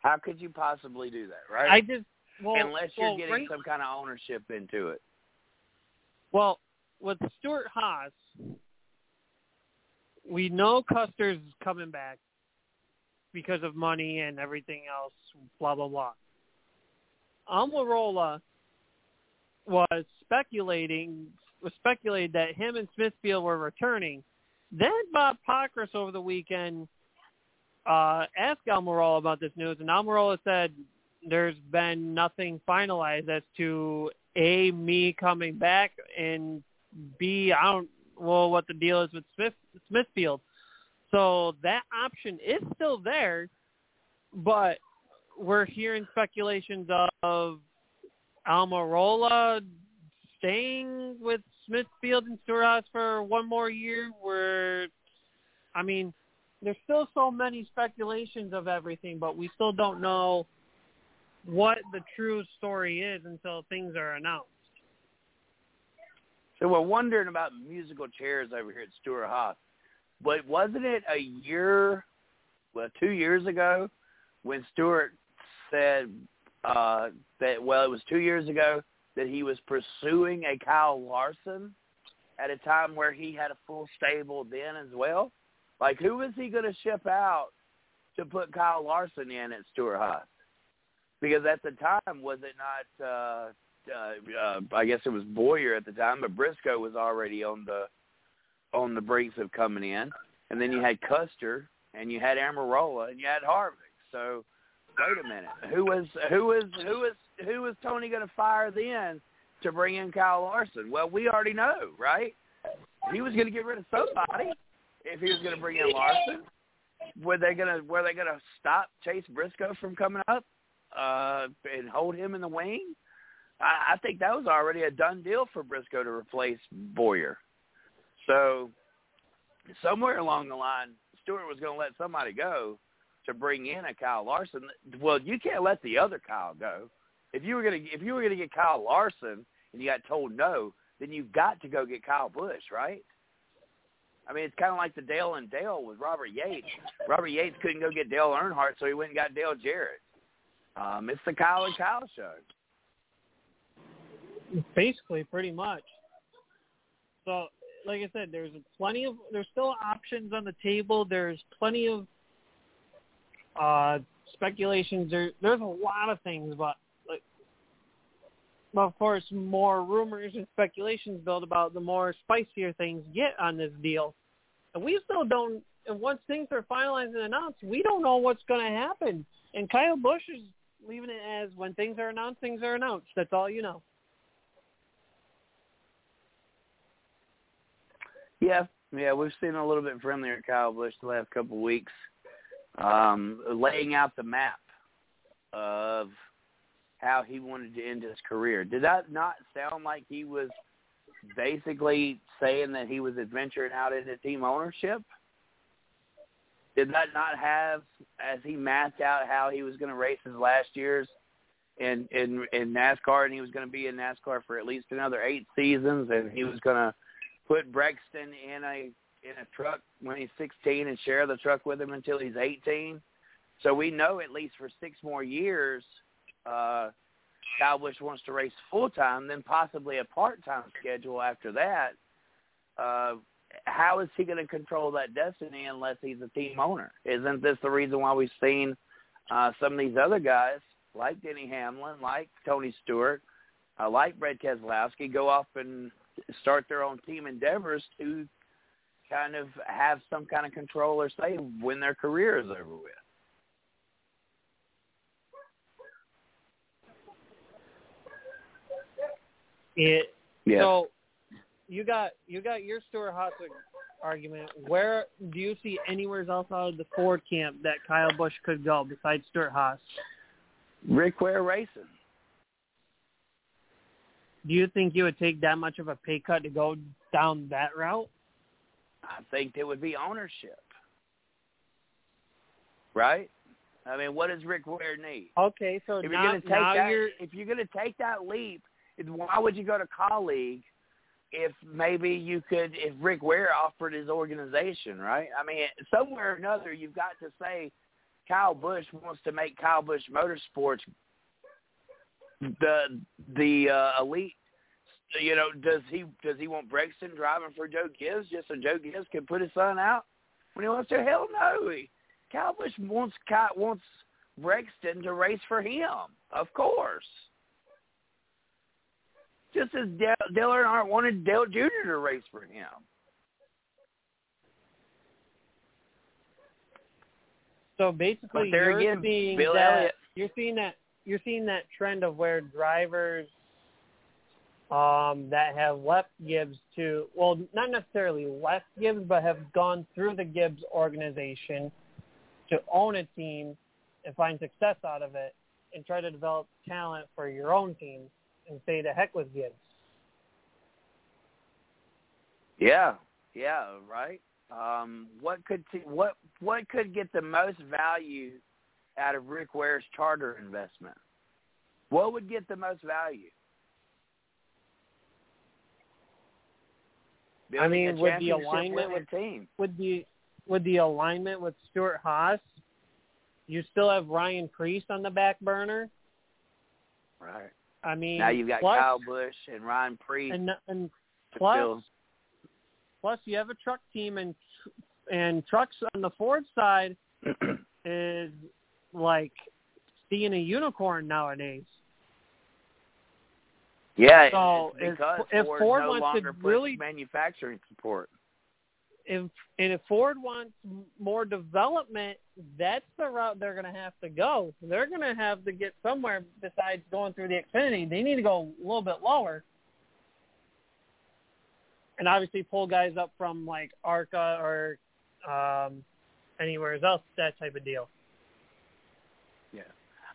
How could you possibly do that, right? I just, well, Unless you're well, getting right- some kind of ownership into it. Well, with Stewart Haas, we know Custer's coming back because of money and everything else, blah, blah, blah. Almirola was speculating, was speculated that him and Smithfield were returning. Then Bob Pockrass over the weekend uh, asked Almirola about this news, and Almirola said there's been nothing finalized as to a me coming back and b I don't well what the deal is with Smith Smithfield. So that option is still there, but we're hearing speculations of Almirola staying with Smithfield and Stewart for one more year. Where, I mean, there's still so many speculations of everything, but we still don't know what the true story is until things are announced. So we're wondering about musical chairs over here at Stewart Haas. But wasn't it a year, well, two years ago, when Stewart said uh, that, well, it was two years ago that he was pursuing a Kyle Larson at a time where he had a full stable then as well? Like, who was he going to ship out to put Kyle Larson in at Stewart Haas? Because at the time, was it not? Uh, uh, uh, I guess it was Bowyer at the time, but Briscoe was already on the on the brinks of coming in, and then you had Custer, and you had Almirola, and you had Harvick. So, wait a minute, who was who was who was who was Tony going to fire then to bring in Kyle Larson? Well, we already know, right? He was going to get rid of somebody if he was going to bring in Larson. Were they going to were they going to stop Chase Briscoe from coming up uh, and hold him in the wing? I, I think that was already a done deal for Briscoe to replace Bowyer. So somewhere along the line, Stewart was going to let somebody go to bring in a Kyle Larson. Well, you can't let the other Kyle go. If you were going to if you were going to get Kyle Larson and you got told no, then you've got to go get Kyle Busch, right? I mean, it's kind of like the Dale and Dale with Robert Yates. Robert Yates couldn't go get Dale Earnhardt, so he went and got Dale Jarrett. Um, it's the Kyle and Kyle show. Basically, pretty much. So, like I said, there's plenty of there's still options on the table. There's plenty of uh speculations. There there's a lot of things, but like, of course, more rumors and speculations build about the more spicier things get on this deal, and we still don't. And once things are finalized and announced, we don't know what's going to happen. And Kyle Busch is leaving it as when things are announced, things are announced. That's all you know. Yeah, Yeah, we've seen a little bit friendlier Kyle Busch the last couple of weeks, um, laying out the map of how he wanted to end his career. Did that not sound like he was basically saying that he was adventuring out into team ownership? Did that not have, as he mapped out how he was going to race his last years in in in NASCAR, and he was going to be in NASCAR for at least another eight seasons, and he was going to put Brexton in a in a truck when he's 16 and share the truck with him until he's 18. So we know at least for six more years, uh, Kyle Busch wants to race full time, then possibly a part time schedule after that. Uh, how is he going to control that destiny unless he's a team owner? Isn't this the reason why we've seen uh, some of these other guys like Denny Hamlin, like Tony Stewart, uh, like Brad Keselowski go off and start their own team endeavors to kind of have some kind of control or say when their career is over with. It yeah. so you got you got your Stewart-Haas argument. Where do you see anywhere else out of the Ford camp that Kyle Busch could go besides Stewart-Haas? Rick Ware Racing. Do you think you would take that much of a pay cut to go down that route? I think it would be ownership. Right? I mean, what does Rick Ware need? Okay, so if now, you're going to take now that, you're if you're going to take that leap, why would you go to Kaulig if maybe you could, if Rick Ware offered his organization, right? I mean, somewhere or another, you've got to say Kyle Busch wants to make Kyle Busch Motorsports the the uh, elite. You know, does he does he want Brexton driving for Joe Gibbs just so Joe Gibbs can put his son out when he wants to? Hell no. He, Kyle Busch wants Kyle, wants Brexton to race for him, of course. Just as Dale, Dale Earnhardt wanted Dale Jr. to race for him. So basically, you're again, seeing Bill that Elliott. you're seeing that you're seeing that trend of where drivers um, that have left Gibbs to well, not necessarily left Gibbs, but have gone through the Gibbs organization to own a team and find success out of it, and try to develop talent for your own team, and say the heck with Gibbs. Yeah, yeah, right. Um, what could t- what what could get the most value out of Rick Ware's charter investment? What would get the most value? I mean, Building with the alignment winning team. with the with the alignment with Stewart Haas, you still have Ryan Preece on the back burner. Right. I mean, Now you've got plus, Kyle Busch and Ryan Preece. and and plus plus you have a truck team and and trucks on the Ford side is like seeing a unicorn nowadays. yeah, So it's if- because if Ford, Ford no wants to really- manufacturing support. If and if Ford wants more development, that's the route they're going to have to go. They're going to have to get somewhere besides going through the Xfinity. They need to go a little bit lower. And obviously pull guys up from like ARCA or um, anywhere else, that type of deal. Yeah.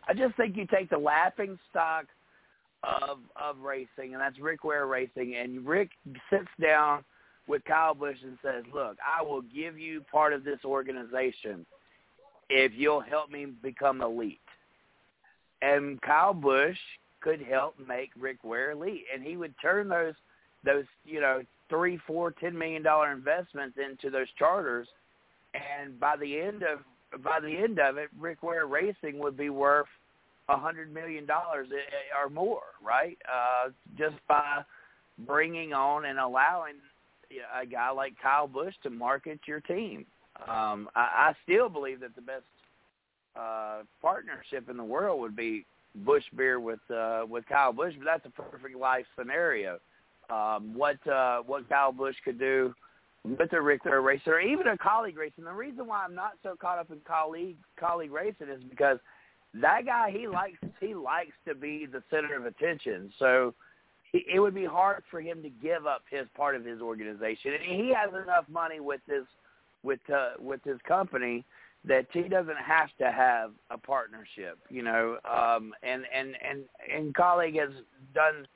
I just think you take the laughing stock of of racing, and that's Rick Ware Racing, and Rick sits down with Kyle Busch and says, "Look, I will give you part of this organization if you'll help me become elite." And Kyle Busch could help make Rick Ware elite, and he would turn those those you know three, four, ten million dollar investments into those charters, and by the end of by the end of it, Rick Ware Racing would be worth a hundred million dollars or more, right? Uh, just by bringing on and allowing a guy like Kyle Busch to market your team. Um, I, I still believe that the best uh, partnership in the world would be Busch Beer with uh, with Kyle Busch, but that's a perfect life scenario. Um, what uh, what Kyle Busch could do with a Ware racer, or even a Kaulig racing. The reason why I'm not so caught up in Kaulig Kaulig racing is because that guy he likes he likes to be the center of attention. So it would be hard for him to give up his part of his organization. And he has enough money with his with uh, with his company that he doesn't have to have a partnership, you know. Um, and and and and Kaulig has done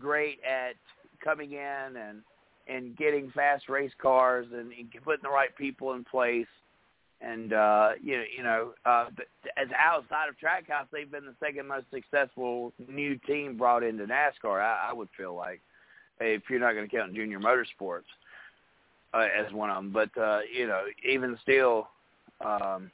great at coming in and and getting fast race cars and, and putting the right people in place. And uh, you know, you know, uh, as outside of Trackhouse, they've been the second most successful new team brought into NASCAR. I, I would feel like, if you're not going to count Junior Motorsports uh, as one of them, but uh, you know, even still, um,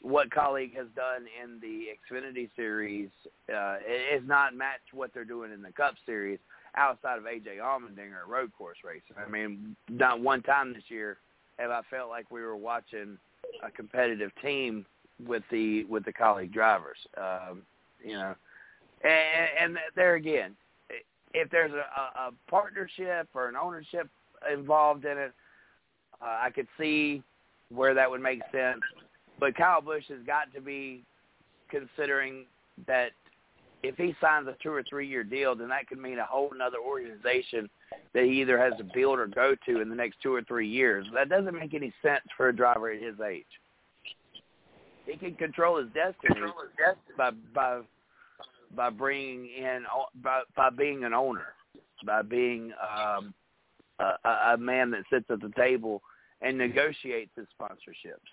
what Kaulig has done in the Xfinity series uh, is not matched what they're doing in the Cup series outside of AJ Allmendinger at road course racing. I mean, not one time this year have I felt like we were watching a competitive team with the with the Kaulig drivers. Um, you know, and, and there again, if there's a, a partnership or an ownership involved in it, uh, I could see where that would make sense. But Kyle Busch has got to be considering that if he signs a two or three year deal, then that could mean a whole another organization that he either has to build or go to in the next two or three years. That doesn't make any sense for a driver at his age. He can control his destiny, control his destiny. by by by bringing in by by being an owner, by being um, a, a man that sits at the table and negotiates his sponsorships.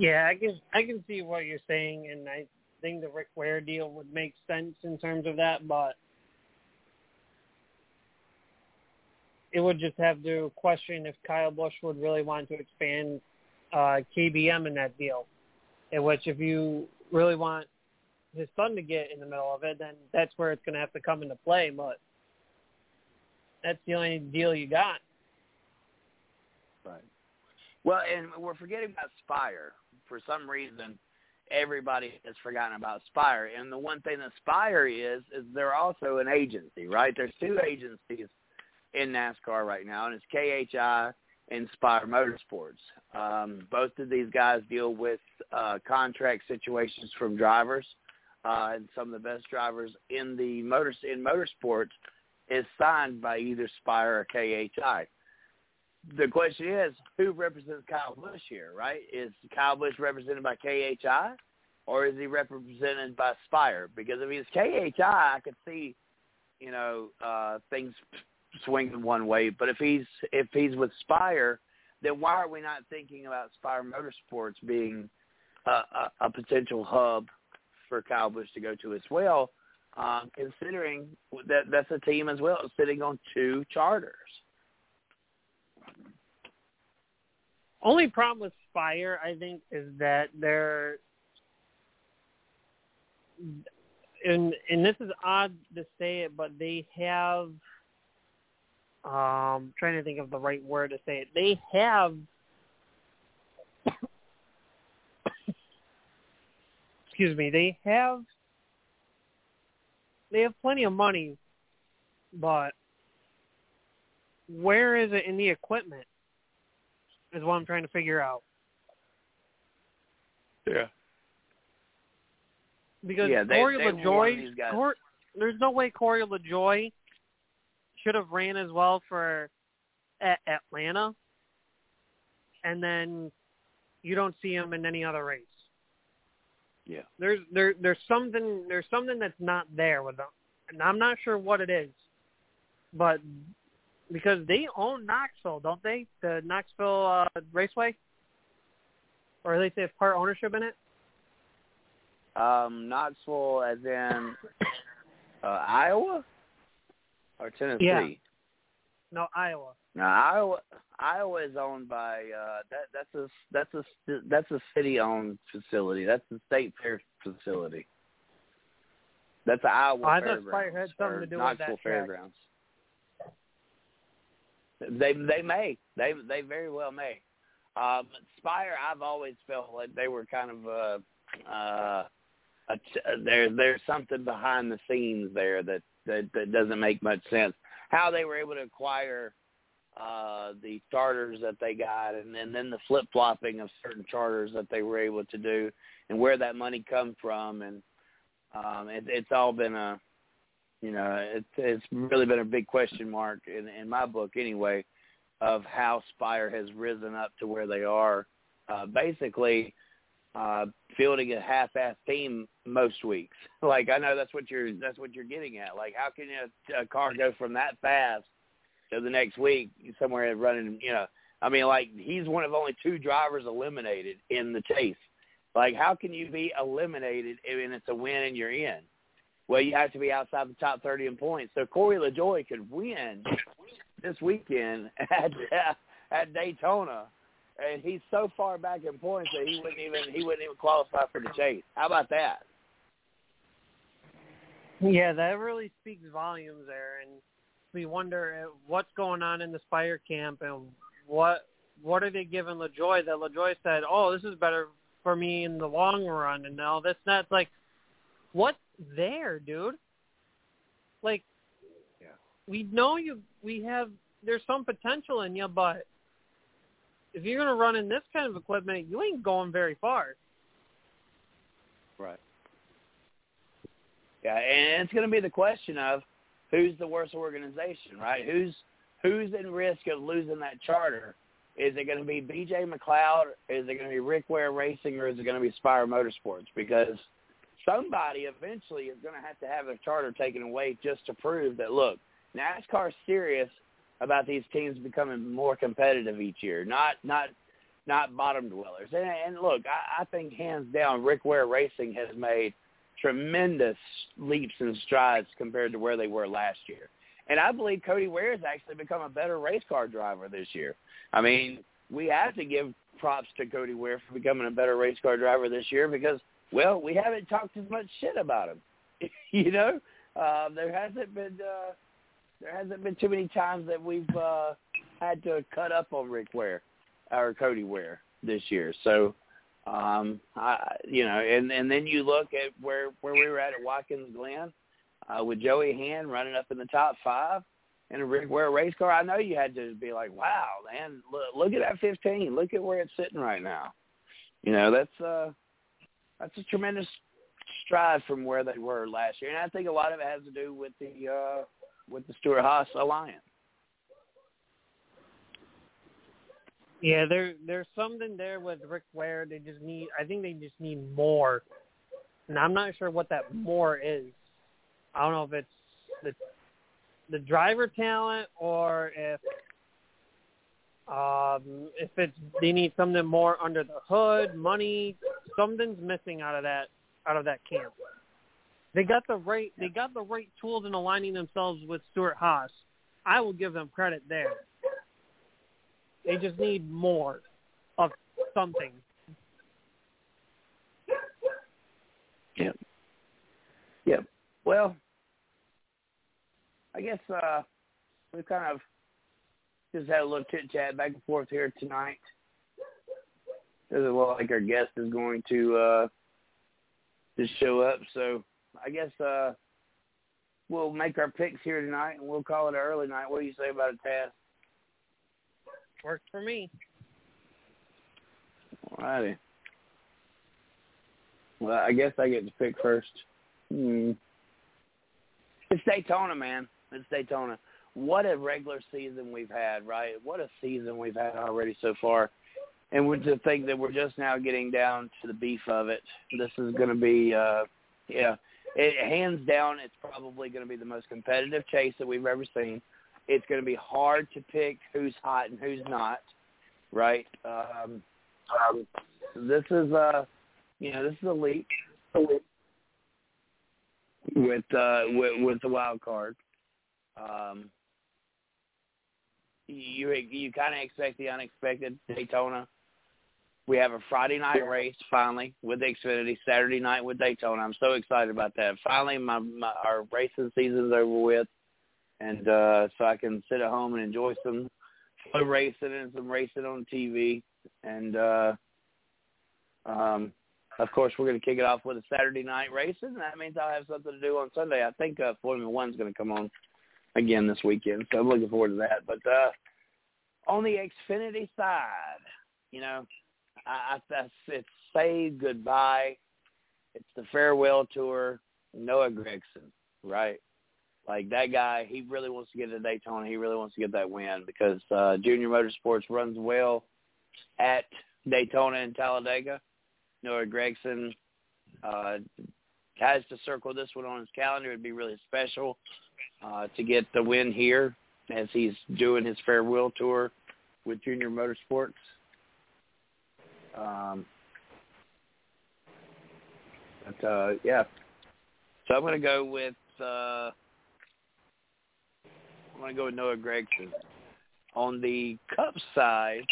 Yeah, I can I can see what you're saying, and I think the Rick Ware deal would make sense in terms of that, but it would just have to question if Kyle Busch would really want to expand uh, KBM in that deal. In which, if you really want his son to get in the middle of it, then that's where it's going to have to come into play. But that's the only deal you got. Right. Well, and we're forgetting about Spire for some reason everybody has forgotten about Spire. And the one thing that Spire is is they're also an agency, right? There's two agencies in NASCAR right now, and it's KHI and Spire Motorsports. Um, both of these guys deal with uh, contract situations from drivers, uh, and some of the best drivers in the motors in motorsports is signed by either Spire or KHI the question is, who represents Kyle Busch here, right? Is Kyle Busch represented by KHI or is he represented by Spire? Because if he's KHI, I could see, you know, uh, things swinging one way. But if he's if he's with Spire, then why are we not thinking about Spire Motorsports being a, a, a potential hub for Kyle Busch to go to as well? Um, considering that that's a team as well sitting on two charters. Only problem with Spire, I think, is that they're and and this is odd to say it, but they have um trying to think of the right word to say it. They have excuse me, they have they have plenty of money, but where is it in the equipment? Is what I'm trying to figure out. Yeah. Because yeah, they, Corey they LaJoie, Cor- there's no way Corey LaJoie should have ran as well for at Atlanta, and then you don't see him in any other race. Yeah. There's there there's something there's something that's not there with them, and I'm not sure what it is, but because they own Knoxville, don't they? The Knoxville uh, Raceway, or at least they have part ownership in it. Um, Knoxville, as in uh, Iowa or Tennessee? Yeah. No, Iowa. No, Iowa. Iowa is owned by uh, that. That's a that's a that's a city-owned facility. That's a state fair facility. That's the Iowa oh, I thought had something to do Knoxville with that Fairgrounds. They they may they they very well may. Um, Spire, I've always felt like they were kind of uh, uh, a t- there there's something behind the scenes there that, that that doesn't make much sense. How they were able to acquire uh, the charters that they got, and, and then the flip flopping of certain charters that they were able to do, and where that money come from, and um, it, it's all been a, you know, it's it's really been a big question mark in in my book anyway, of how Spire has risen up to where they are. Uh, basically, uh, fielding a half-ass team most weeks. Like I know that's what you're that's what you're getting at. Like how can a, a car go from that fast to the next week somewhere running? You know, I mean, like he's one of only two drivers eliminated in the chase. Like how can you be eliminated and it's a win and you're in? Well, you have to be outside the top 30 in points. So Corey LaJoie could win this weekend at at Daytona and he's so far back in points that he wouldn't even he wouldn't even qualify for the chase. How about that? Yeah, that really speaks volumes there, and we wonder uh, what's going on in the Spire camp and what what are they giving LaJoie that LaJoie said, oh, this is better for me in the long run, and all this that's like, what's there, dude? Like, yeah. we know you. We have there's some potential in you, but if you're to run in this kind of equipment, you ain't going very far. Right. Yeah, and it's to be the question of who's the worst organization, right? Who's who's in risk of losing that charter? Is it going to be BJ McLeod? Is it going to be Rick Ware Racing, or is it going to be Spire Motorsports? Because somebody eventually is going to have to have their charter taken away just to prove that look, NASCAR's serious about these teams becoming more competitive each year, not not not bottom dwellers. And, and look, I, I think hands down, Rick Ware Racing has made tremendous leaps and strides compared to where they were last year. And I believe Cody Ware has actually become a better race car driver this year. I mean, we have to give props to Cody Ware for becoming a better race car driver this year because, well, we haven't talked as much shit about him. you know, uh, there hasn't been uh, there hasn't been too many times that we've uh, had to cut up on Rick Ware or Cody Ware this year. So, um, I, you know, and and then you look at where where we were at at Watkins Glen uh, with Joey Hand running up in the top five in a Rick Ware race car. I know you had to be like, wow, man, look, look at that 15. Look at where it's sitting right now. You know, that's uh, that's a tremendous stride from where they were last year, and I think a lot of it has to do with the uh, with the Stewart Haas alliance. Yeah, there there's something there with Rick Ware. They just need. I think they just need more, and I'm not sure what that more is. I don't know if it's the the driver talent or if um if it's they need something more under the hood, money. Something's missing out of that out of that camp. They got the right they got the right tools in aligning themselves with Stewart Haas. I will give them credit there. They just need more of something. Yep. Yep. Well, I guess uh we kind of just had a little chit chat back and forth here tonight. Doesn't look like our guest is going to uh to show up, so I guess uh, we'll make our picks here tonight, and we'll call it an early night. What do you say about it, Taz? Works for me. All righty. Well, I guess I get to pick first. Hmm. It's Daytona, man. It's Daytona. What a regular season we've had, right? What a season we've had already so far. And we to think that we're just now getting down to the beef of it. This is going to be, uh, yeah, it, hands down, it's probably going to be the most competitive chase that we've ever seen. It's going to be hard to pick who's hot and who's not, right? Um, um, this is a, you know, this is a leap with uh, with, with the wild card. Um, you you kind of expect the unexpected Daytona we have a Friday night race finally with Xfinity, Saturday night with Daytona. I'm so excited about that. Finally, my, my our racing season's over with, and uh, so I can sit at home and enjoy some slow racing and some racing on TV. And uh, um, of course, we're going to kick it off with a Saturday night racing. That means I'll have something to do on Sunday. I think uh, Formula One's going to come on again this weekend, so I'm looking forward to that. But uh, on the Xfinity side, you know, I, I, it's say goodbye. It's the farewell tour. Noah Gragson, right? Like that guy, he really wants to get to Daytona. He really wants to get that win because uh, Junior Motorsports runs well at Daytona and Talladega. Noah Gragson uh, has to circle this one on his calendar. It'd be really special uh, to get the win here as he's doing his farewell tour with Junior Motorsports. Um, but uh, yeah, so I'm going to go with uh, I'm going to go with Noah Gragson. On the Cup side,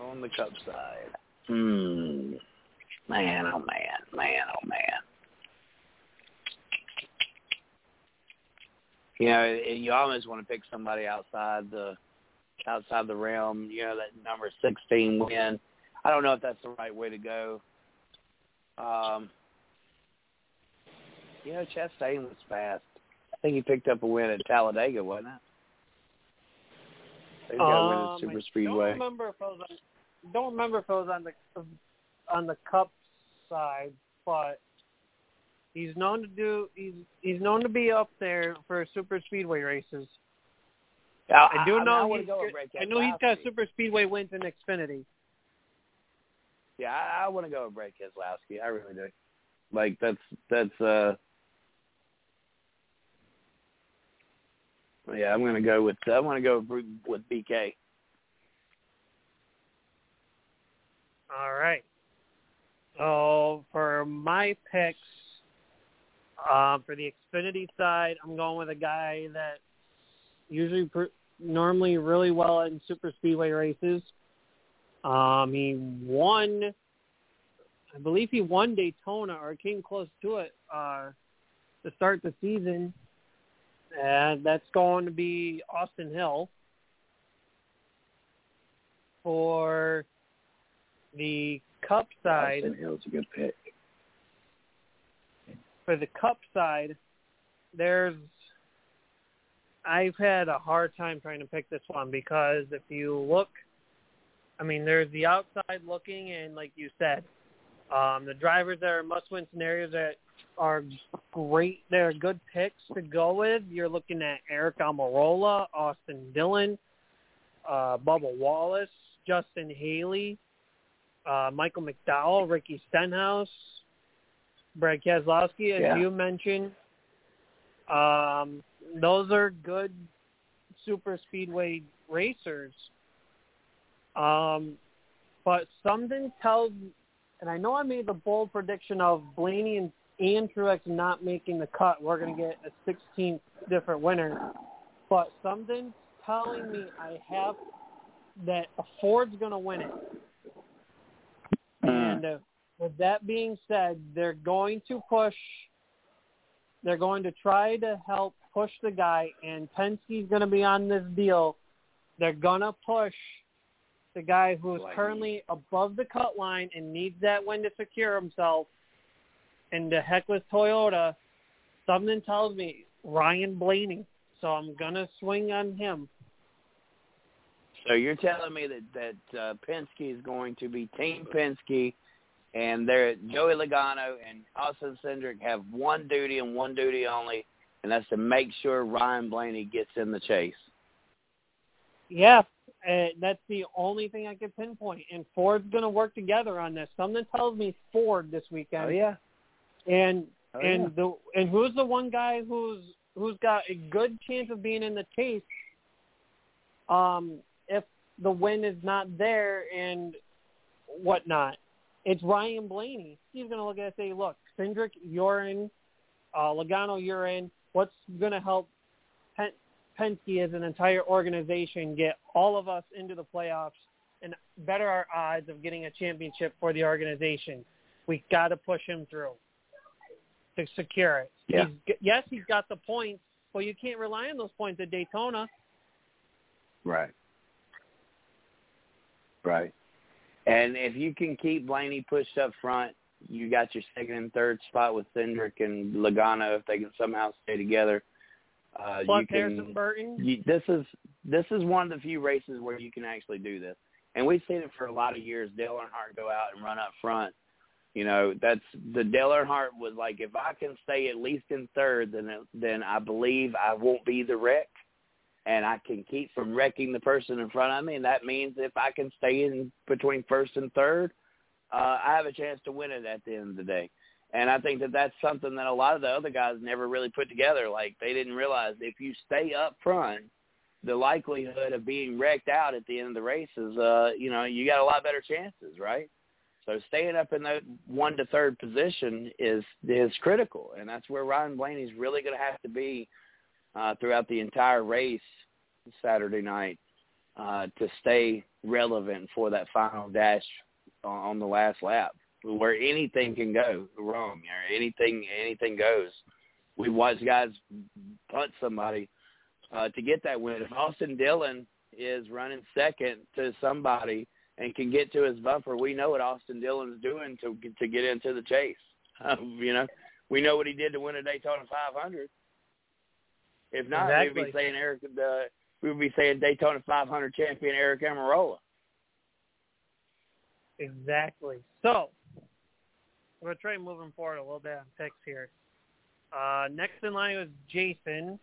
on the Cup side, hmm, man, oh man, man, oh man. You know, you almost want to pick somebody outside the outside the realm. You know, that number sixteen win. I don't know if that's the right way to go. Um, you know, Chastain was fast. I think he picked up a win at Talladega, wasn't it? He got a win at Um, Super Speedway. Don't remember if it was on, don't remember if it was on the on the Cup side, but he's known to do he's he's known to be up there for super speedway races. I do know I he's go got- with Ray I know he's got super speedway wins in Xfinity. Yeah, I, I want to go with Brad Keselowski. I really do. Like that's that's uh. Yeah, I'm gonna go with I'm gonna go with, with BK. All right. So for my picks, um, for the Xfinity side, I'm going with a guy that usually pr- normally really well in super speedway races. Um, he won, I believe he won Daytona or came close to it uh, to start the season, and that's going to be Austin Hill. For the Cup side, Austin Hill's a good pick. for the Cup side, there's I've had a hard time trying to pick this one because if you look, I mean, there's the outside looking, and like you said, um, the drivers that are must-win scenarios that are great. They're good picks to go with. You're looking at Aric Almirola, Austin Dillon, uh, Bubba Wallace, Justin Haley, uh, Michael McDowell, Ricky Stenhouse, Brad Keselowski, as Yeah. you mentioned. Um, those are good super speedway racers. Um, but something tells, and I know I made the bold prediction of Blaney and, and Truex not making the cut. We're going to get a 16th different winner. But something's telling me I have that a Ford's going to win it. And uh, with that being said, they're going to push. They're going to try to help push the guy, and Penske's going to be on this deal. They're going to push the guy who's currently above the cut line and needs that win to secure himself. And the heck with Toyota, something tells me Ryan Blaney. So I'm going to swing on him. So you're telling me that that uh, Penske is going to be Team Penske, and they're Joey Logano and Austin Cindric have one duty and one duty only, and that's to make sure Ryan Blaney gets in the chase. Yeah, uh, that's the only thing I can pinpoint. And Ford's going to work together on this. Something tells me Ford this weekend. Oh yeah. And Oh, and yeah. the and who's the one guy who's who's got a good chance of being in the chase? Um, if the win is not there and whatnot, it's Ryan Blaney. He's going to look at it and say, "Look, Cindric, you're in. Uh, Logano, you're in. What's going to help Pen- Penske as an entire organization get all of us into the playoffs and better our odds of getting a championship for the organization? We got to push him through to secure it. Yeah. He's, yes, he's got the points, but you can't rely on those points at Daytona. Right. Right. And if you can keep Blaney pushed up front, you got your second and third spot with Cindric and Logano if they can somehow stay together. Uh, Plus you can, Harrison Burton. you, this is this is one of the few races where you can actually do this, and we've seen it for a lot of years. Dale Earnhardt go out and run up front You know, that's the Dale Earnhardt was like, if I can stay at least in third, then then I believe I won't be the wreck, and I can keep from wrecking the person in front of me. And that means if I can stay in between first and third, uh, I have a chance to win it at the end of the day. And I think that that's something that a lot of the other guys never really put together. Like they didn't realize if you stay up front, the likelihood of being wrecked out at the end of the race is, uh, you know, you got a lot better chances, right? So staying up in the one to third position is is critical, and that's where Ryan Blaney's really going to have to be uh, throughout the entire race Saturday night uh, to stay relevant for that final dash on, the last lap, where anything can go wrong or anything anything goes. We watched guys punt somebody uh, to get that win. If Austin Dillon is running second to somebody and can get to his bumper, we know what Austin Dillon's doing to to get into the chase. Um, you know, we know what he did to win a Daytona 500. If not, exactly. we'd be saying Aric. Uh, we would be saying Daytona 500 champion Aric Almirola. Exactly. So we're gonna try moving forward a little bit on picks here. Uh, next in line was Jason.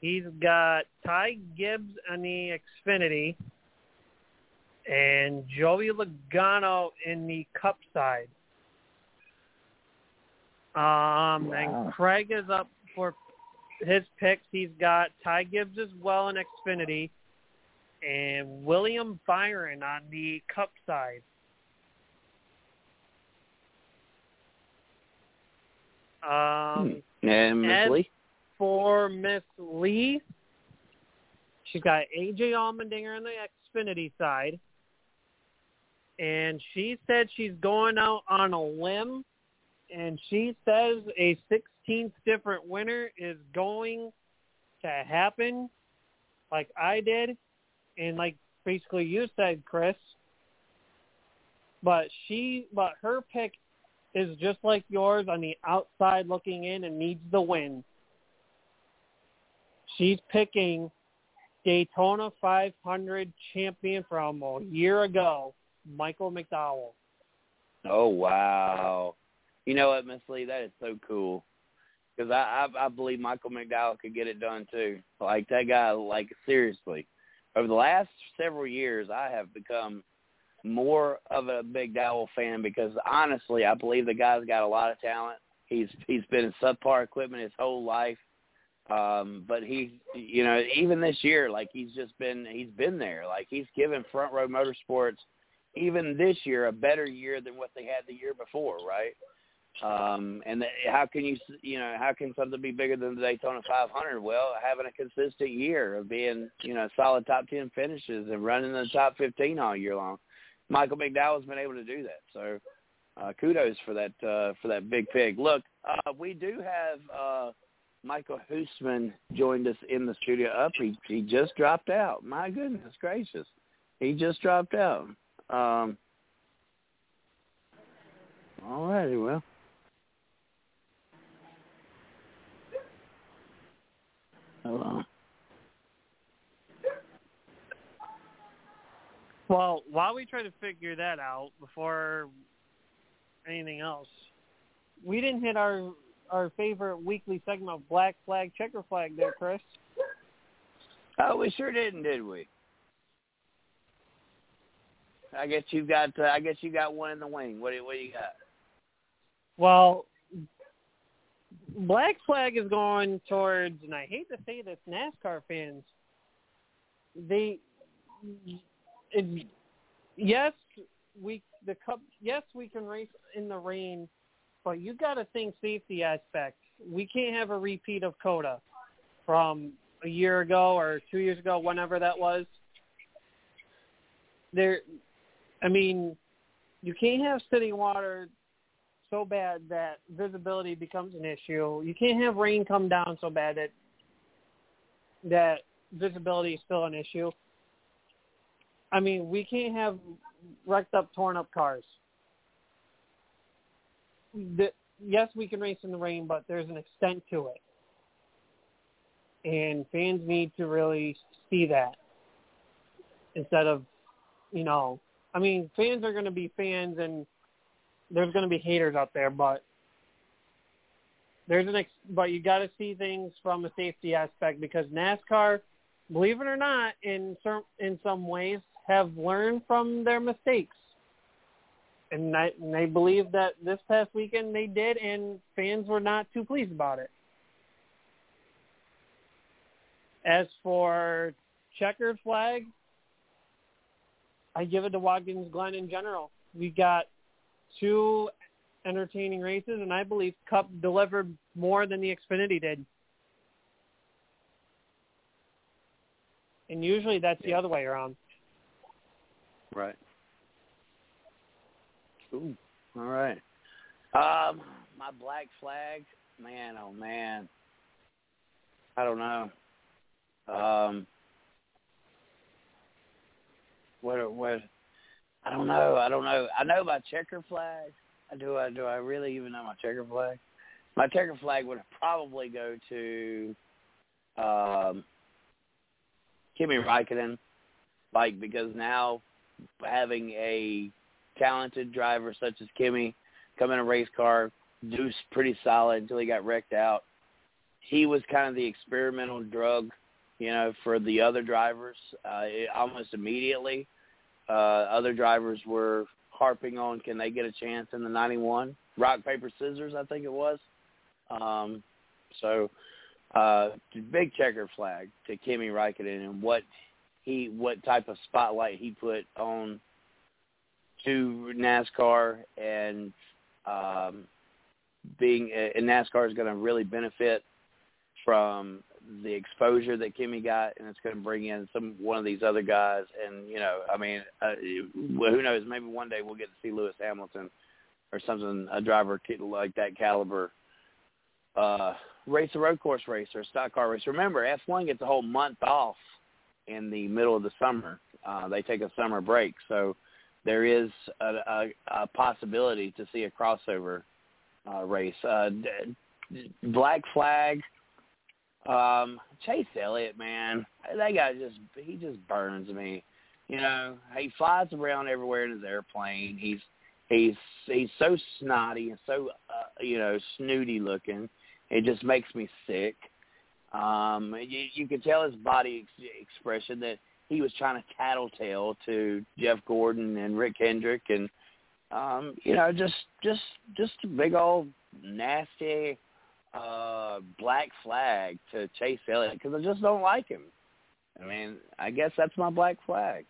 He's got Ty Gibbs on the Xfinity and Joey Logano in the Cup side. Um, Wow. and Craig is up for his picks. He's got Ty Gibbs as well in Xfinity and William Byron on the Cup side. Um, And Miss Lee. for Miss Lee, she's got AJ Allmendinger on the Xfinity side. And she said she's going out on a limb. And she says a 16th different winner is going to happen like I did. And like basically you said, Chris. But she, but her pick is just like yours on the outside looking in and needs the win. She's picking Daytona 500 champion from a year ago, Michael McDowell. Oh wow! You know what, Miss Lee? That is so cool. Because I, I I believe Michael McDowell could get it done too. Like that guy. Like seriously, over the last several years, I have become more of a McDowell fan because honestly, I believe the guy's got a lot of talent. He's he's been in subpar equipment his whole life. Um, but he's, you know, even this year, like he's just been, he's been there. Like he's given Front Row Motorsports, even this year, a better year than what they had the year before, right? Um, and the, how can you, you know, how can something be bigger than the Daytona 500? Well, having a consistent year of being, you know, solid top 10 finishes and running in the top 15 all year long. Michael McDowell's been able to do that. So, uh, kudos for that, uh, for that big pig. Look, uh, we do have, uh, Michael Hoosman joined us in the studio up. He he just dropped out. My goodness gracious. He just dropped out. Um all righty, well. Hello. Well, while we try to figure that out before anything else, we didn't hit our our favorite weekly segment of Black Flag, Checker Flag there, Chris. Oh, we sure didn't, did we? I guess you got. Uh, I guess you got one in the wing. What do what do you got? Well, Black Flag is going towards, and I hate to say this, NASCAR fans. They, it, yes, we the cup. Yes, we can race in the rain, but you got to think safety aspect. We can't have a repeat of COTA from a year ago or two years ago, whenever that was. There, I mean, you can't have sitting water so bad that visibility becomes an issue. You can't have rain come down so bad that that visibility is still an issue. I mean, we can't have wrecked up, torn up cars. The, yes, we can race in the rain, but there's an extent to it. And fans need to really see that instead of, you know, I mean, fans are going to be fans and there's going to be haters out there, but there's an ex- but you got to see things from a safety aspect because NASCAR, believe it or not, in in some ways have learned from their mistakes. And I, and I believe that this past weekend they did, and fans were not too pleased about it. As for checkered flag, I give it to Watkins Glen in general. We got two entertaining races, and I believe Cup delivered more than the Xfinity did. And usually that's the other way around. Right. Ooh, all right. Um, my black flag, man, oh man. I don't know. Um, what what I don't know. I don't know. I know my checker flag. I do I do I really even know my checker flag? My checker flag would probably go to um Kimi Raikkonen, like because now having a talented driver such as Kimi come in a race car, do pretty solid until he got wrecked out. He was kind of the experimental drug you know, for the other drivers uh, it, almost immediately. Uh, other drivers were harping on can they get a chance in the 91 rock paper scissors I think it was. Um, so uh, big checker flag to Kimi Raikkonen and what he what type of spotlight he put on to NASCAR and um, being and NASCAR is going to really benefit from the exposure that Kimi got, and it's going to bring in some one of these other guys. And you know, I mean, uh, who knows? Maybe one day we'll get to see Lewis Hamilton or something, a driver like that caliber, uh, race a road course race or a stock car race. Remember, F1 gets a whole month off in the middle of the summer. Uh, they take a summer break, so there is a, a, a possibility to see a crossover uh, race. Uh, Black Flag um, Chase Elliott, man, that guy just he just burns me. You know, he flies around everywhere in his airplane. He's he's he's so snotty and so uh, you know snooty looking. It just makes me sick. Um, you, you can tell his body ex- expression that he was trying to tattletale to Jeff Gordon and Rick Hendrick, and um, you know, just just just a big old nasty uh, black flag to Chase Elliott because I just don't like him. I mean, I guess that's my black flag.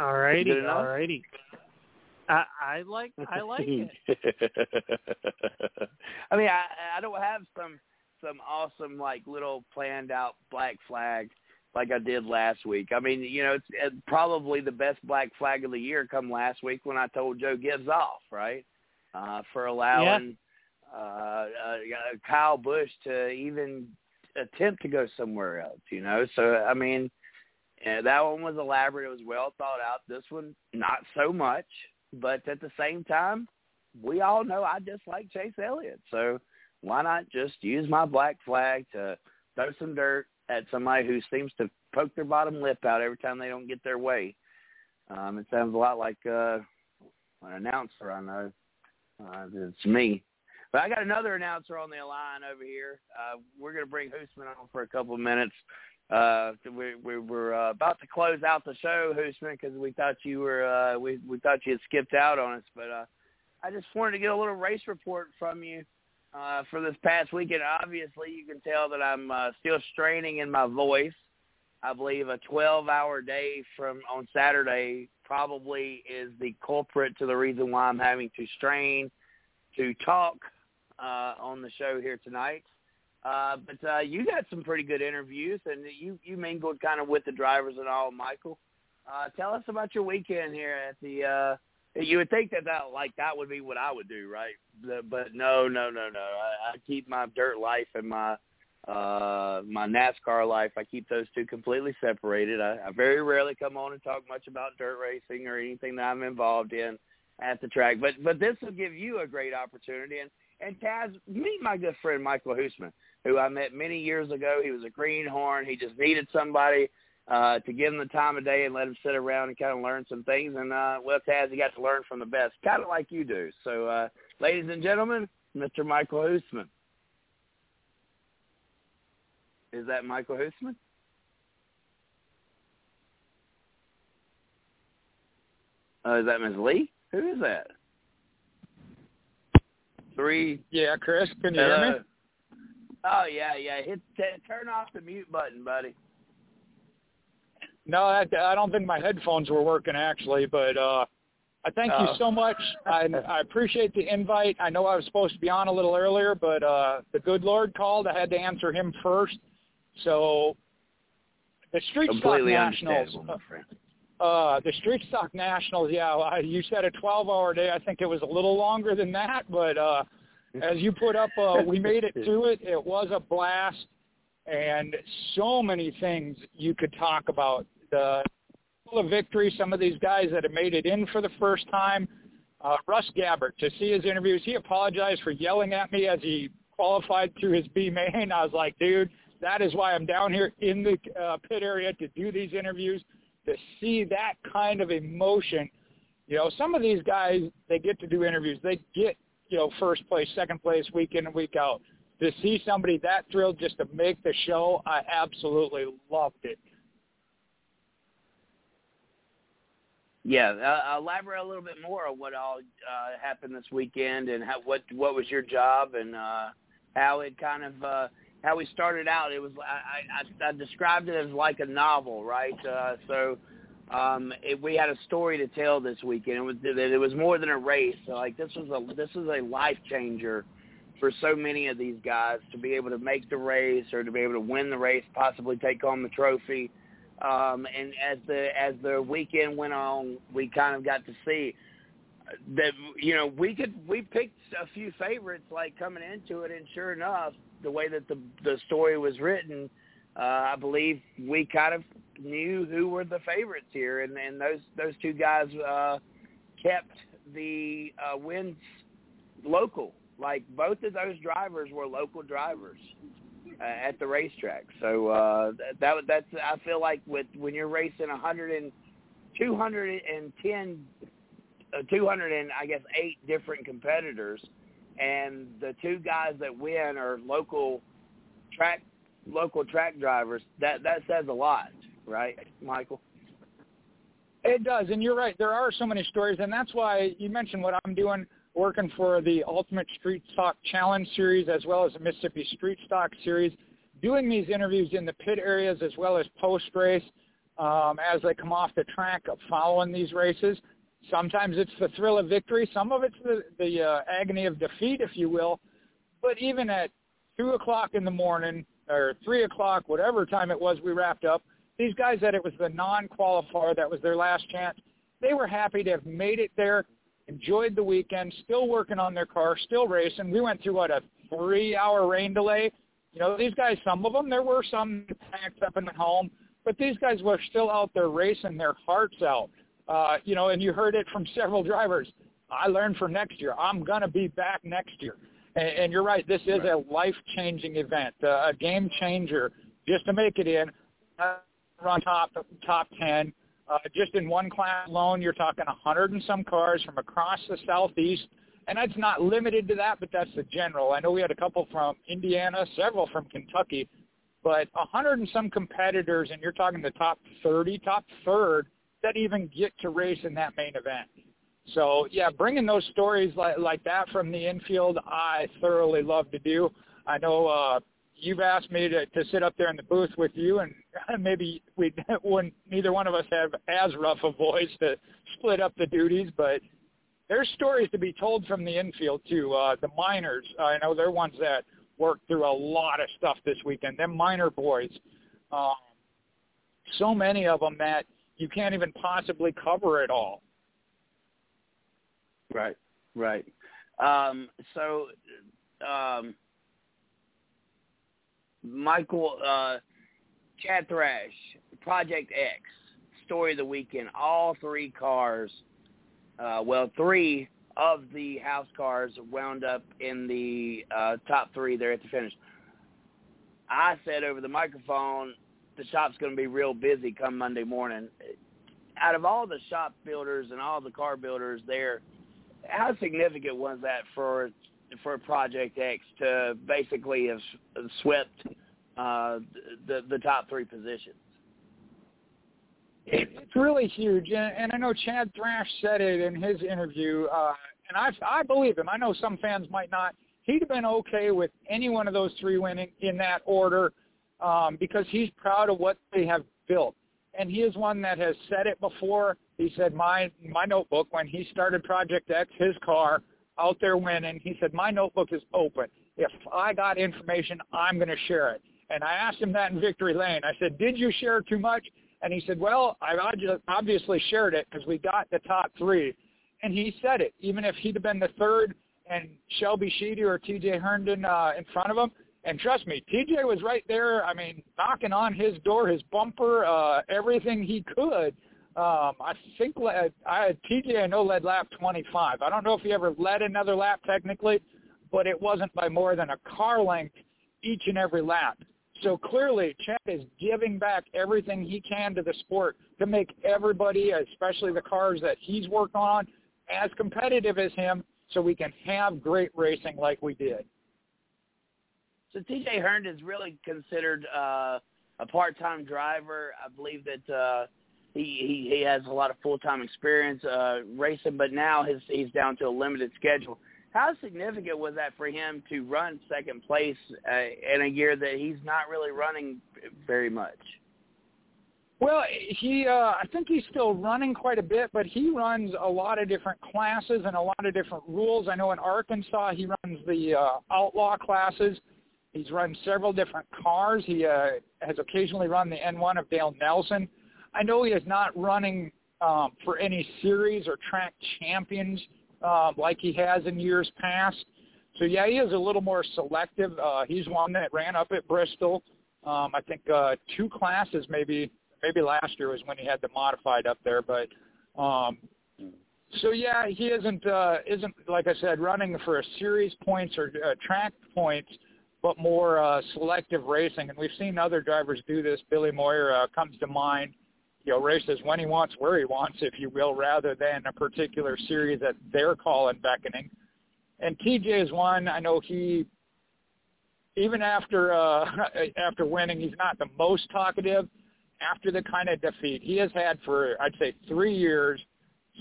Alrighty, alrighty. I, I like I like it. I mean, I I don't have some some awesome like little planned out black flag like I did last week. I mean, you know, it's, it's probably the best black flag of the year come last week when I told Joe Gibbs off, right? uh, for allowing yeah. uh, uh, Kyle Busch to even attempt to go somewhere else. You know, so I mean, yeah, that one was elaborate. It was well thought out. This one, not so much. But at the same time, we all know I dislike Chase Elliott. So why not just use my black flag to throw some dirt at somebody who seems to poke their bottom lip out every time they don't get their way? Um, it sounds a lot like uh, an announcer I know uh, it's me. But I got another announcer on the line over here. Uh, we're going to bring Hoosman on for a couple of minutes. Uh, we, we were uh, about to close out the show, Hoosman, because we thought you were uh, we we thought you had skipped out on us. But uh, I just wanted to get a little race report from you uh, for this past weekend. Obviously, you can tell that I'm uh, still straining in my voice. I believe a 12-hour day from on Saturday probably is the culprit to the reason why I'm having to strain to talk uh, on the show here tonight. Uh, but uh, you got some pretty good interviews, and you you mingled kind of with the drivers and all. Michael, uh, tell us about your weekend here at the. Uh, you would think that that like that would be what I would do, right? But no, no, no, no. I, I keep my dirt life and my uh, my NASCAR life, I keep those two completely separated. I, I very rarely come on and talk much about dirt racing or anything that I'm involved in at the track. But but this will give you a great opportunity. And and Taz, meet my good friend Michael Hoosman, who I met many years ago. He was a greenhorn. He just needed somebody uh, to give him the time of day and let him sit around and kind of learn some things. And uh, well, Taz, he got to learn from the best, kind of like you do. So, uh, ladies and gentlemen, Mr. Michael Hoosman. Is that Michael Hoosman? Uh, is that Ms. Lee? Who is that? Three. Yeah, Chris, can you uh, hear me? Oh yeah, yeah. Hit t- turn off the mute button, buddy. No, I, I don't think my headphones were working actually, but uh I thank oh. you so much. I, I appreciate the invite. I know I was supposed to be on a little earlier, but uh the good Lord called. I had to answer him first. So the Street Completely Stock Nationals. Uh, the Street Stock Nationals, yeah, I, you said a 12-hour day. I think it was a little longer than that, but uh, as you put up, uh, we made it to it. It was a blast, and so many things you could talk about. The of victory, some of these guys that have made it in for the first time. Uh, Russ Gabbert, to see his interviews, he apologized for yelling at me as he qualified through his B main. I was like, dude, that is why I'm down here in the uh, pit area to do these interviews, to see that kind of emotion. You know, some of these guys, they get to do interviews. They get you know, first place, second place, week in and week out. To see somebody that thrilled just to make the show, I absolutely loved it. Yeah, uh, elaborate a little bit more on what all uh, happened this weekend and how what what was your job and uh, how it kind of uh, how we started out. It was I, I, I described it as like a novel, right? Uh, so um, it, we had a story to tell this weekend. It was it was more than a race. So like this was a this was a life changer for so many of these guys to be able to make the race or to be able to win the race, possibly take home the trophy. Um, and as the as the weekend went on, we kind of got to see that you know we could we picked a few favorites like coming into it, and sure enough, the way that the the story was written, uh, I believe we kind of knew who were the favorites here, and, and those those two guys uh, kept the uh, wins local. Like both of those drivers were local drivers uh, at the racetrack. So uh, that that's I feel like with when you're racing 100 and 210 uh, 200 and I guess eight different competitors, and the two guys that win are local track local track drivers. That that says a lot right, Michael? It does, and you're right. There are so many stories, and that's why you mentioned what I'm doing, working for the Ultimate Street Stock Challenge Series as well as the Mississippi Street Stock Series, doing these interviews in the pit areas as well as post-race um, as they come off the track following these races. Sometimes it's the thrill of victory. Some of it's the, the uh, agony of defeat, if you will. But even at 2 o'clock in the morning or 3 o'clock, whatever time it was we wrapped up – these guys that it was the non-qualifier that was their last chance, they were happy to have made it there, enjoyed the weekend, still working on their car, still racing. We went through what a three-hour rain delay. You know, these guys, some of them, there were some packed up in the home, but these guys were still out there racing their hearts out. Uh, you know, and you heard it from several drivers. I learned for next year. I'm going to be back next year. And, and you're right. This is right. a life-changing event, uh, a game changer just to make it in. Uh, run top top ten. Uh, just in one class alone, you're talking a hundred and some cars from across the southeast, and that's not limited to that, but that's the general. I know we had a couple from Indiana, several from Kentucky, but a hundred and some competitors, and you're talking the top thirty, top third that even get to race in that main event. So yeah, bringing those stories like like that from the infield, I thoroughly love to do. I know uh, you've asked me to, to sit up there in the booth with you, and maybe we wouldn't neither one of us have as rough a voice to split up the duties, but there's stories to be told from the infield too. Uh, the minors, I know they're ones that worked through a lot of stuff this weekend. Them minor boys, um, so many of them that you can't even possibly cover it all. Right, right. Um, so um, Michael, uh, Chad Thrash, Project X, Story of the Weekend, all three cars, uh, well, three of the house cars wound up in the uh, top three there at the finish. I said over the microphone, the shop's going to be real busy come Monday morning. Out of all the shop builders and all the car builders there, how significant was that for for Project X to basically have swept uh, the the top three positions? It's really huge, and, and I know Chad Thrash said it in his interview, uh, and I I believe him. I know some fans might not. He'd have been okay with any one of those three winning in that order um, because he's proud of what they have built, and he is one that has said it before. He said my my notebook when he started Project X, his car out there winning. He said my notebook is open. If I got information, I'm going to share it. And I asked him that in Victory Lane. I said, did you share too much? And he said, well, I obviously shared it because we got the top three. And he said it. Even if he'd have been the third and Shelby Sheedy or T.J. Herndon uh, in front of him, and trust me, TJ was right there. I mean, knocking on his door, his bumper, uh, everything he could. Um, I think I, I TJ I know led lap 25. I don't know if he ever led another lap technically, but it wasn't by more than a car length each and every lap. So clearly, Chad is giving back everything he can to the sport to make everybody, especially the cars that he's worked on, as competitive as him so we can have great racing like we did. So TJ Hearn is really considered uh, a part-time driver. I believe that uh, he, he he has a lot of full-time experience uh, racing, but now his, he's down to a limited schedule. How significant was that for him to run second place uh, in a year that he's not really running very much? Well, he uh, I think he's still running quite a bit, but he runs a lot of different classes and a lot of different rules. I know in Arkansas he runs the uh, outlaw classes. He's run several different cars. He uh, has occasionally run the N1 of Dale Nelson. I know he is not running um, for any series or track champions um, like he has in years past. So yeah, he is a little more selective. Uh, he's one that ran up at Bristol. Um, I think uh, two classes, maybe maybe last year was when he had the modified up there. But um, so yeah, he isn't uh, isn't like I said running for a series points or uh, track points, but more uh, selective racing. And we've seen other drivers do this. Billy Moyer uh, comes to mind you know, races when he wants, where he wants, if you will, rather than a particular series that they're calling beckoning. And TJ is one. I know he, even after uh, after winning, he's not the most talkative. After the kind of defeat he has had for, I'd say, three years,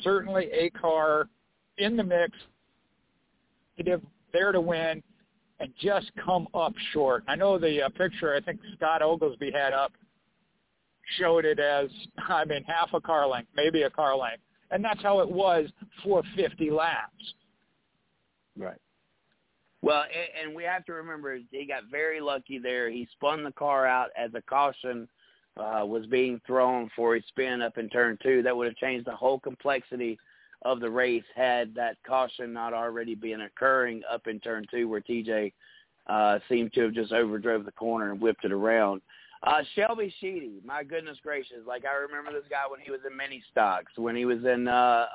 certainly a car in the mix, there to win, and just come up short. I know the uh, picture I think Scott Oglesby had up showed it as, I mean, half a car length, maybe a car length. And that's how it was for 50 laps. Right. Well, and we have to remember he got very lucky there. He spun the car out as a caution uh, was being thrown for his spin up in turn two. That would have changed the whole complexity of the race had that caution not already been occurring up in turn two, where TJ uh, seemed to have just overdrove the corner and whipped it around. Uh, Shelby Sheedy, my goodness gracious! Like I remember this guy when he was in mini stocks, when he was in uh,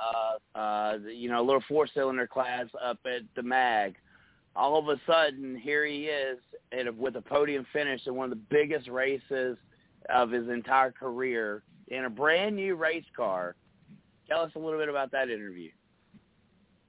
uh, uh, you know a little four cylinder class up at the Mag. All of a sudden, here he is at with a podium finish in one of the biggest races of his entire career in a brand new race car. Tell us a little bit about that interview.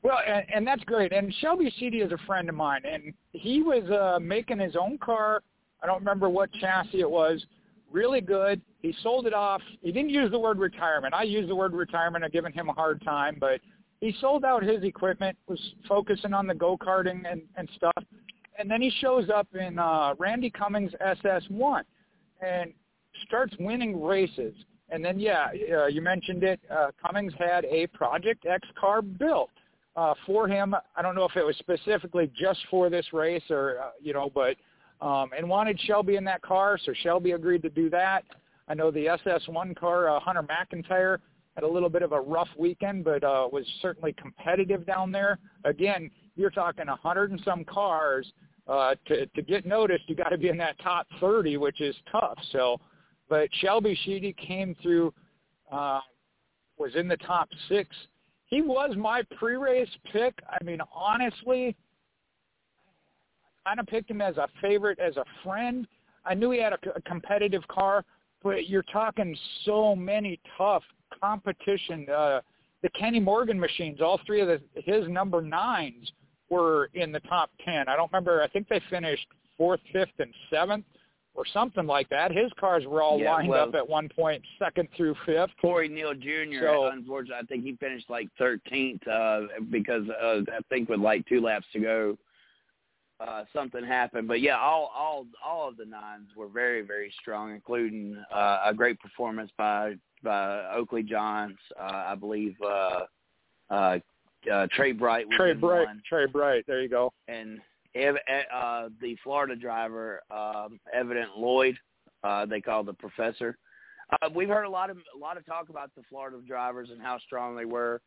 Well, and, and that's great. And Shelby Sheedy is a friend of mine, and he was uh, making his own car I don't remember what chassis it was. Really good. He sold it off. He didn't use the word retirement. I used the word retirement. I've given him a hard time, but he sold out his equipment, was focusing on the go-karting and, and stuff. And then he shows up in uh, Randy Cummings SS1 and starts winning races. And then, yeah, uh, you mentioned it. Uh, Cummings had a Project X car built uh, for him. I don't know if it was specifically just for this race or, uh, you know, but – um, and wanted Shelby in that car, so Shelby agreed to do that. I know the SS1 car, uh, Hunter McIntyre, had a little bit of a rough weekend, but uh, was certainly competitive down there. Again, you're talking a hundred and some cars. Uh, to to get noticed, you got to be in that top 30, which is tough. So, but Shelby Sheedy came through, uh, was in the top six. He was my pre-race pick. I mean, honestly, kind of picked him as a favorite, as a friend. I knew he had a, a competitive car, but you're talking so many tough competition. Uh, the Kenny Morgan machines, all three of the, his number nines were in the top ten. I don't remember. I think they finished fourth, fifth, and seventh, or something like that. His cars were all Yeah, lined well- up at one point, second through fifth. Corey Neal Jr. So- unfortunately, I think he finished like 13th uh, because uh, I think with like two laps to go, uh, something happened. But yeah, all all all of the nines were very very strong, including uh, a great performance by by Oakley Johns. Uh, I believe uh, uh, uh, Trey Bright was Trey Bright, one, Trey Bright. There you go. and Ev- uh, the Florida driver, um, Evident Lloyd, uh, they call the professor. Uh, we've heard a lot of a lot of talk about the Florida drivers and how strong they were,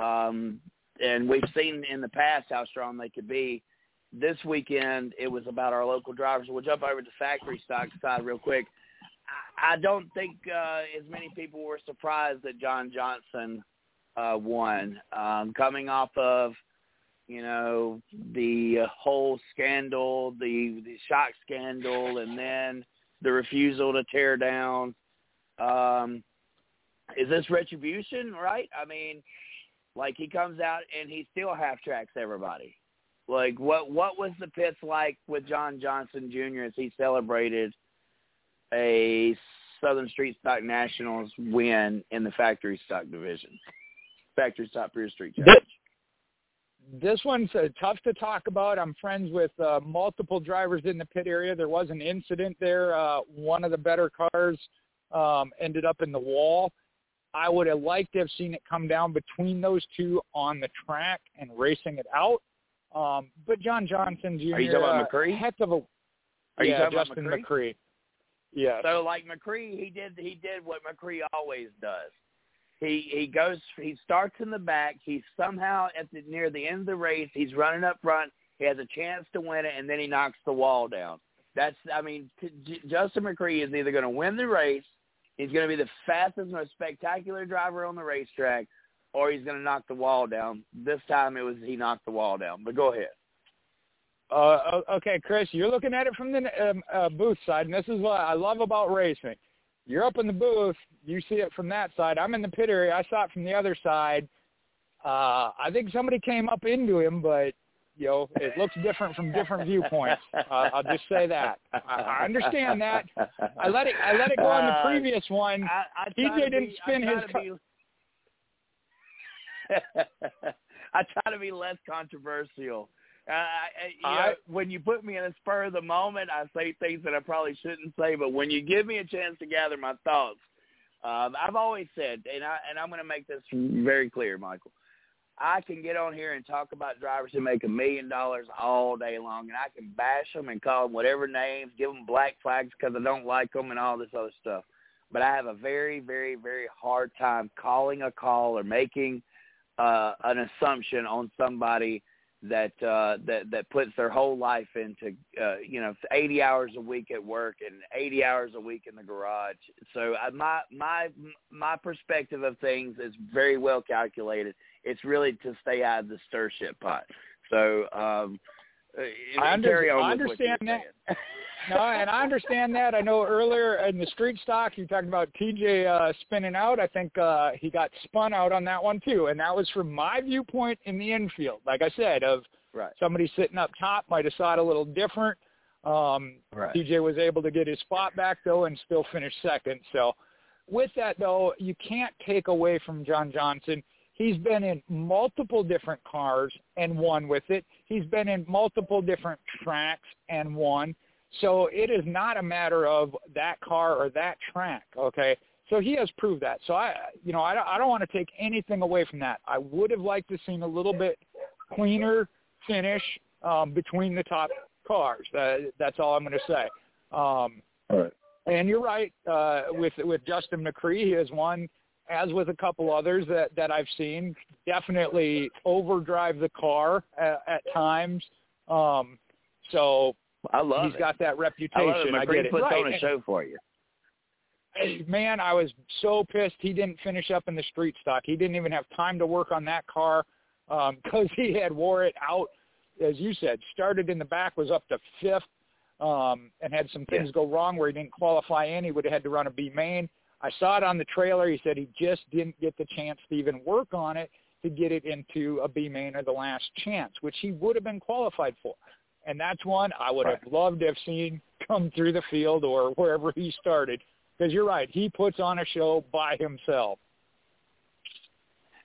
um, and we've seen in the past how strong they could be. This weekend, it was about our local drivers. We'll jump over to factory stock side real quick. I, I don't think uh, as many people were surprised that John Johnson uh, won, um, coming off of you know the whole scandal, the the shock scandal, and then the refusal to tear down. Um, is this retribution, right? I mean, like he comes out and he still half tracks everybody. Like what what was the pits like with John Johnson Jr. as he celebrated a Southern Street Stock Nationals win in the factory stock division, factory stock Pier Street Challenge. This one's uh, tough to talk about. I'm friends with uh, multiple drivers in the pit area. There was an incident there. Uh, one of the better cars um, ended up in the wall. I would have liked to have seen it come down between those two on the track and racing it out. Um, but John Johnson Jr. Are you talking about uh, McCree? Heck of a Are you talking Justin about McCree? McCree. Yeah. So like McCree, he did he did what McCree always does. He he goes he starts in the back. He's somehow at the near the end of the race. He's running up front. He has a chance to win it, and then he knocks the wall down. That's I mean t- J- Justin McCree is either going to win the race, he's going to be the fastest, most spectacular driver on the racetrack, or he's going to knock the wall down. This time it was he knocked the wall down. But go ahead. Uh, okay, Chris, you're looking at it from the um, uh, booth side, and this is what I love about racing. You're up in the booth, you see it from that side. I'm in the pit area, I saw it from the other side. Uh, I think somebody came up into him, but you know it looks different from different viewpoints. Uh, I'll just say that. I, I understand that. I let it. I let it go on the Uh, previous one. I, I to didn't be- spin his be- I try to be less controversial. Uh, I, you know, when you put me in a spur of the moment, I say things that I probably shouldn't say. But when you give me a chance to gather my thoughts, um, I've always said, and I and I'm going to make this very clear, Michael. I can get on here and talk about drivers who make a million dollars all day long, and I can bash them and call them whatever names, give them black flags because I don't like them and all this other stuff. But I have a very, very, very hard time calling a call or making uh, an assumption on somebody that uh, that that puts their whole life into uh, you know 80 hours a week at work and 80 hours a week in the garage. So I, my my my perspective of things is very well calculated. It's really to stay out of the stir shit pot. So um, uh, I under- I with what you were understand that. no, and I understand that. I know earlier in the street stock you talked about TJ uh, spinning out. I think uh, he got spun out on that one too, and that was from my viewpoint in the infield. Like I said, of Right. somebody sitting up top might have saw it a little different. Um, Right. TJ was able to get his spot back though and still finish second. So with that though, you can't take away from John Johnson. He's been in multiple different cars and won with it. He's been in multiple different tracks and won. So it is not a matter of that car or that track, okay? So he has proved that. So I, you know, I don't, I don't want to take anything away from that. I would have liked to seen a little bit cleaner finish um, between the top cars. Uh, that's all I'm going to say. Um, All right. and you're right uh, with with Justin McCree. He has won, as with a couple others that that I've seen, definitely overdrive the car at, at times. Um, so I love he's it. got that I love it. reputation. I, get it. puts Right. on a show for you. Man, I was so pissed he didn't finish up in the street stock. He didn't even have time to work on that car because he had wore it out, as you said. Started in the back, was up to fifth. um, and had some things yeah. go wrong where he didn't qualify in. He would have had to run a B main. I saw it on the trailer. He said he just didn't get the chance to even work on it to get it into a B main or the last chance, which he would have been qualified for. And that's one I would have loved to have seen come through the field or wherever he started. Because you're right, he puts on a show by himself.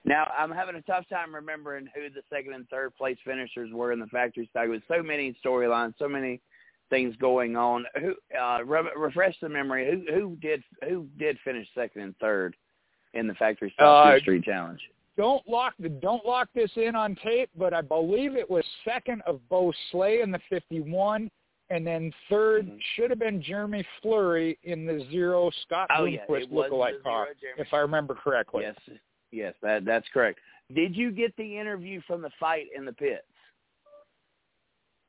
Now I'm having a tough time remembering who the second and third place finishers were in the factory stock. With so many storylines, so many things going on. Who uh, re- refresh the memory? Who who did who did finish second and third in the factory stock uh, street challenge? Don't lock the don't lock this in on tape, but I believe it was second of Bo Slay in the 51, and then 3rd mm-hmm. should have been Jeremy Fleury in the zero Scott oh, Bloomquist yeah, lookalike car, if I remember correctly. Yes, yes, that that's correct. Did you get the interview from the fight in the pits?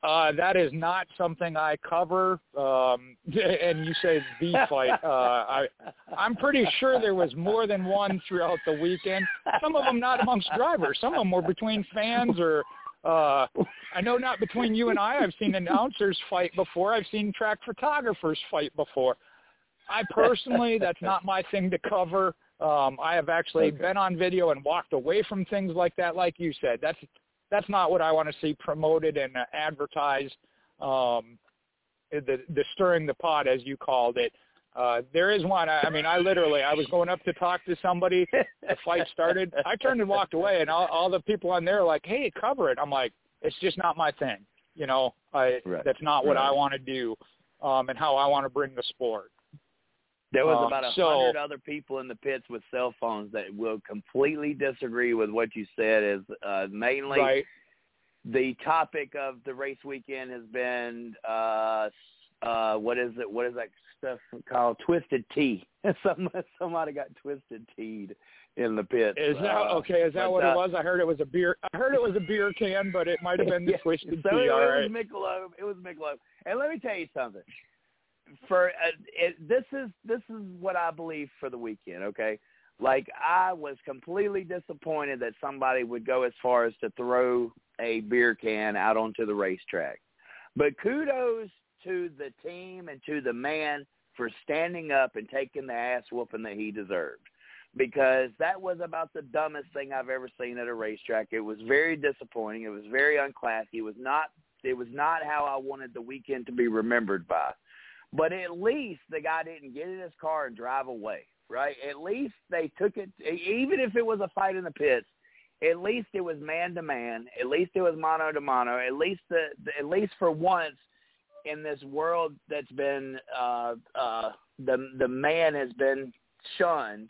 Uh, that is not something I cover. Um, and you say the fight. Uh, I, I'm pretty sure there was more than one throughout the weekend. Some of them not amongst drivers. Some of them were between fans or uh, I know not between you and I. I've seen announcers fight before. I've seen track photographers fight before. I personally, that's not my thing to cover. Um, I have actually okay. been on video and walked away from things like that. Like you said, that's that's not what I want to see promoted and uh, advertised. Um, the the stirring the pot, as you called it. Uh, there is one. I, I mean, I literally, I was going up to talk to somebody. The fight started. I turned and walked away, and all, all the people on there are like, "Hey, cover it." I'm like, "It's just not my thing." You know, I right. that's not what right. I want to do, um, and how I want to bring the sport. There was about a so, hundred other people in the pits with cell phones that will completely disagree with what you said. Is uh, mainly right. the topic of the race weekend has been uh, uh, what is it? What is that stuff called? Twisted tea. somebody, somebody got twisted teed in the pit. Is that uh, okay? Is that what uh, it was? I heard it was a beer. I heard it was a beer can, but it might have been the yeah, twisted so tea. It, All it right. was Michelob. It was Michelob. And let me tell you something for uh, it, this is this is what I believe for the weekend. Okay, like I was completely disappointed that somebody would go as far as to throw a beer can out onto the racetrack. But kudos to the team and to the man for standing up and taking the ass whooping that he deserved. Because that was about the dumbest thing I've ever seen at a racetrack. It was very disappointing. It was very unclassy. It was not it was not how I wanted the weekend to be remembered by. But at least the guy didn't get in his car and drive away, right? At least they took it, even if it was a fight in the pits. At least it was man to man. At least it was mano to mano. At least the, the at least for once in this world that's been uh, uh, the the man has been shunned.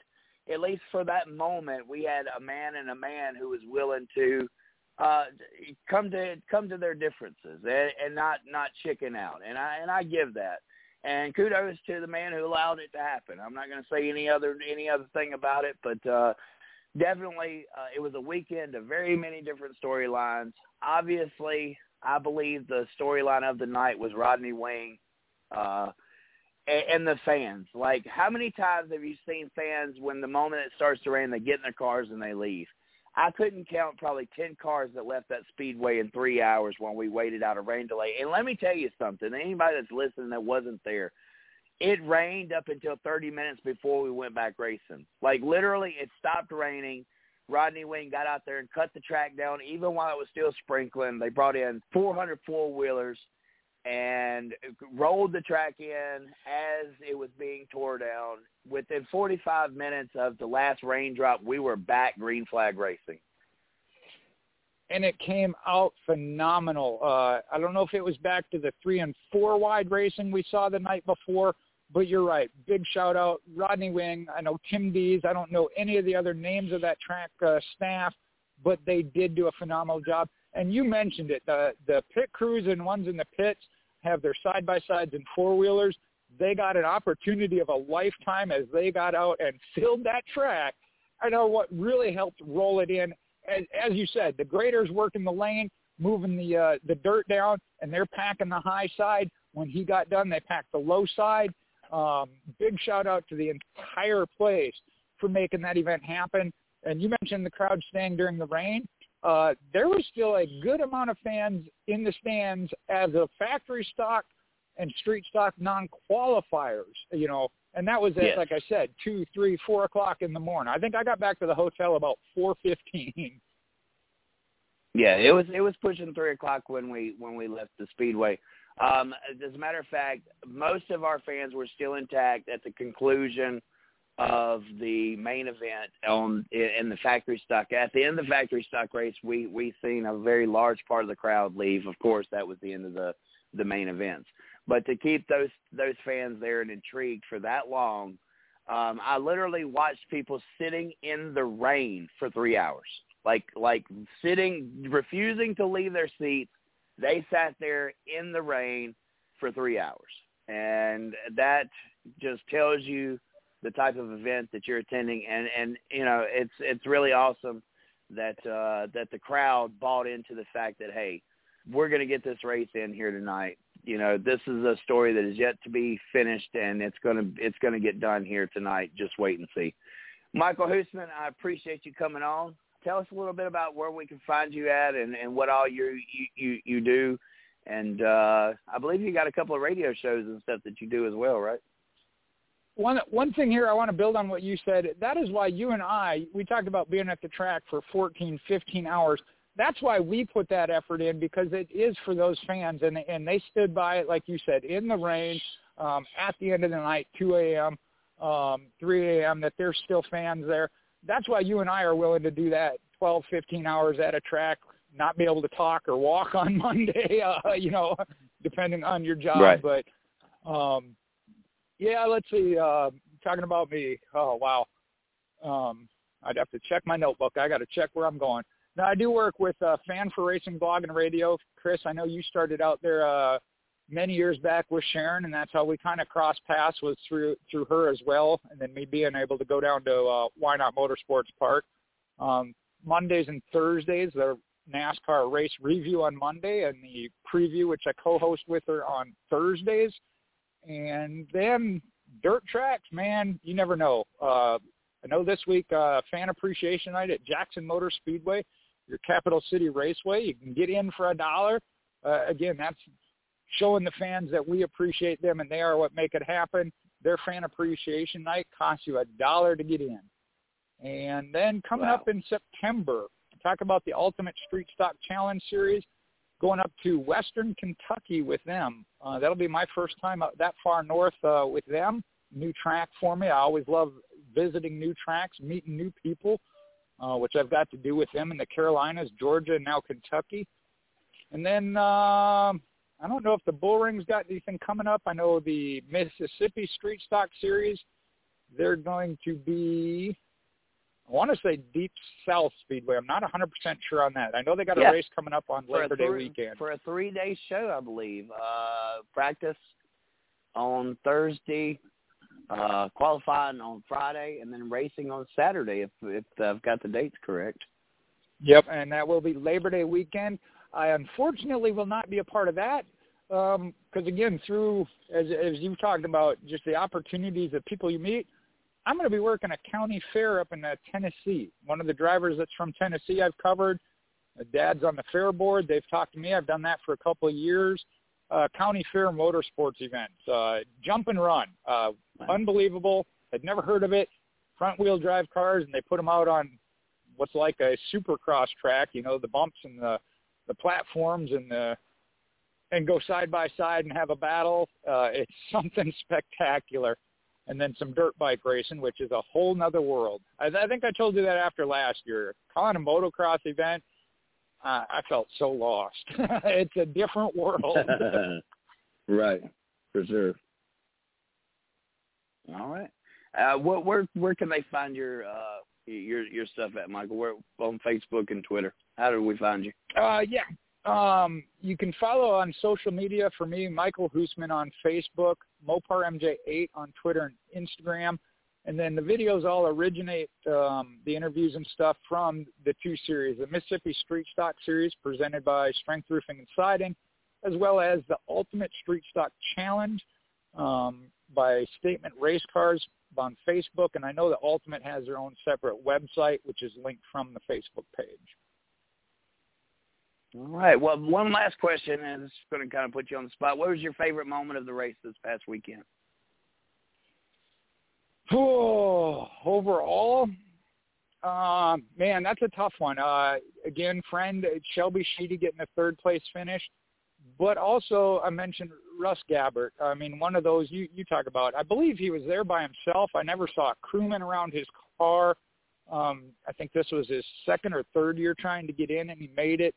At least for that moment, we had a man and a man who was willing to uh come to come to their differences and, and not not chicken out and i and i give that and kudos to the man who allowed it to happen. I'm not going to say any other any other thing about it, but uh, definitely uh, it was a weekend of very many different storylines. Obviously, I believe the storyline of the night was Rodney Wing uh, and, and the fans. Like, how many times have you seen fans when the moment it starts to rain, they get in their cars and they leave? I couldn't count probably 10 cars that left that speedway in three hours when we waited out a rain delay. And let me tell you something, anybody that's listening that wasn't there, it rained up until 30 minutes before we went back racing. Like literally it stopped raining. Rodney Wing got out there and cut the track down even while it was still sprinkling. They brought in 400 four-wheelers and rolled the track in as it was being tore down. Within 45 minutes of the last raindrop, we were back green flag racing. And it came out phenomenal. Uh, I don't know if it was back to the three and four wide racing we saw the night before, but you're right. Big shout out, Rodney Wing. I know Tim Dees. I don't know any of the other names of that track uh, staff, but they did do a phenomenal job. And you mentioned it, the the pit crews and ones in the pits – have their side by sides and four wheelers. They got an opportunity of a lifetime as they got out and filled that track. I know what really helped roll it in. As, as you said, the graders working the lane, moving the uh, the dirt down, and they're packing the high side. When he got done, they packed the low side. Um, big shout out to the entire place for making that event happen. And you mentioned the crowd staying during the rain uh, there was still a good amount of fans in the stands as a factory stock and street stock non-qualifiers. You know, and that was at Yes. like I said, two, three, four o'clock in the morning. I think I got back to the hotel about four fifteen. Yeah, it was it was pushing three o'clock when we when we left the speedway. Um, as a matter of fact, most of our fans were still intact at the conclusion of the main event on in the factory stock. At the end of the factory stock race, we we seen a very large part of the crowd leave. Of course, that was the end of the the main events. But to keep those those fans there and intrigued for that long, um, I literally watched people sitting in the rain for three hours, like like sitting, refusing to leave their seats. They sat there in the rain for three hours, and that just tells you the type of event that you're attending. And and you know it's it's really awesome that uh, that the crowd bought into the fact that hey, we're going to get this race in here tonight. You know this is a story that is yet to be finished and it's to it's to get done here tonight. Just wait and see. Michael Hoosman, i appreciate you coming on. Tell us a little bit about where we can find you at and and what all you you you, you do. And uh i believe you got a couple of radio shows and stuff that you do as well right One one thing here I want to build on what you said. That is why you and I we talked about being at the track for 14, 15 hours. That's why we put that effort in because it is for those fans, and and they stood by it like you said in the rain um, at the end of the night, 2 a.m., um, 3 a.m. That there's still fans there. That's why you and I are willing to do that 12, 15 hours at a track, not be able to talk or walk on Monday, uh, you know, depending on your job. Right. But um, yeah, let's see. Uh, talking about me. Oh wow. Um, I'd have to check my notebook. I got to check where I'm going. Now I do work with uh, Fan for Racing Blog and Radio. Chris, I know you started out there uh, many years back with Sharon, and that's how we kind of crossed paths was through through her as well, and then me being able to go down to uh, Why Not Motorsports Park. Um, Mondays and Thursdays, the NASCAR race review on Monday, and the preview, which I co-host with her on Thursdays. And then dirt tracks, man, you never know. Uh, I know this week, uh, fan appreciation night at Jackson Motor Speedway, your capital city raceway. You can get in for a dollar. Uh, again, that's showing the fans that we appreciate them and they are what make it happen. Their fan appreciation night costs you a dollar to get in. And then coming Wow. up in September, talk about the Ultimate Street Stock Challenge Series, going up to Western Kentucky with them. Uh, that'll be my first time out that far north uh, with them. New track for me. I always love visiting new tracks, meeting new people, uh, which I've got to do with them in the Carolinas, Georgia, and now Kentucky. And then um I don't know if the Bull Ring's got anything coming up. I know the Mississippi Street Stock Series, they're going to be, I want to say Deep South Speedway. I'm not 100% sure on that. I know they got a race coming up on for Labor Day three, weekend. for a three day show i believe uh practice on thursday uh qualifying on friday and then racing on saturday if if i've got the dates correct Yep, and that will be Labor Day weekend. I unfortunately will not be a part of that because again, through as as you've talked about, just the opportunities that people you meet. I'm going to be working a county fair up in uh, Tennessee. One of the drivers that's from Tennessee I've covered. Uh, Dad's on the fair board. They've talked to me. I've done that for a couple of years. Uh, county fair motorsports event, uh, jump and run, uh, unbelievable. I'd never heard of it. Front wheel drive cars, and they put them out on what's like a supercross track, you know, the bumps and the the platforms and the and go side by side and have a battle. Uh, it's something spectacular. And then some dirt bike racing, which is a whole nother world. I, I think I told you that after last year. Calling a motocross event, uh, I felt so lost. it's a different world. right for sure all right uh what where where can they find your uh your your stuff at michael where on facebook and twitter how do we find you Uh, yeah. Um, you can follow on social media for me, Michael Hoosman on Facebook, Mopar MJ8 on Twitter and Instagram. And then the videos all originate, um, the interviews and stuff from the two series, the Mississippi Street Stock Series presented by Strength Roofing and Siding, as well as the Ultimate Street Stock Challenge um, by Statement Race Cars on Facebook. And I know the Ultimate has their own separate website, which is linked from the Facebook page. All right. Well, one last question, and going to kind of put you on the spot. What was your favorite moment of the race this past weekend? Oh, overall, uh, man, that's a tough one. Uh, again, friend Shelby Sheedy getting a third place finish, but also I mentioned Russ Gabbert. I mean, one of those you you talk about. I believe he was there by himself. I never saw a crewman around his car. Um, I think this was his second or third year trying to get in, and he made it.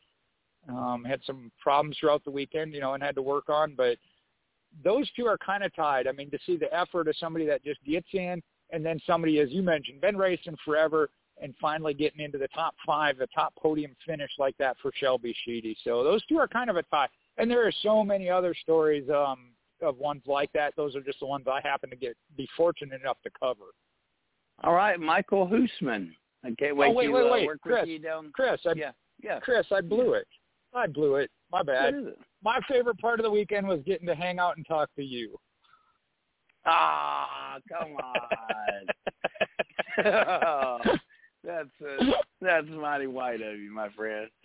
Um, had some problems throughout the weekend, you know, and had to work on, but those two are kind of tied. I mean, to see the effort of somebody that just gets in, and then somebody, as you mentioned, been racing forever, and finally getting into the top five, the top podium finish like that for Shelby Sheedy. So those two are kind of a tie. And there are so many other stories um, of ones like that. Those are just the ones I happen to get be fortunate enough to cover. All right, Michael Hoosman. I can't wait oh, wait, to wait, uh, wait. work Chris, with you down. Chris, I, yeah, yeah. Chris, I blew it. I blew it. My bad. What is it? My favorite part of the weekend was getting to hang out and talk to you. Ah, come on. that's uh, that's mighty white of you, my friend.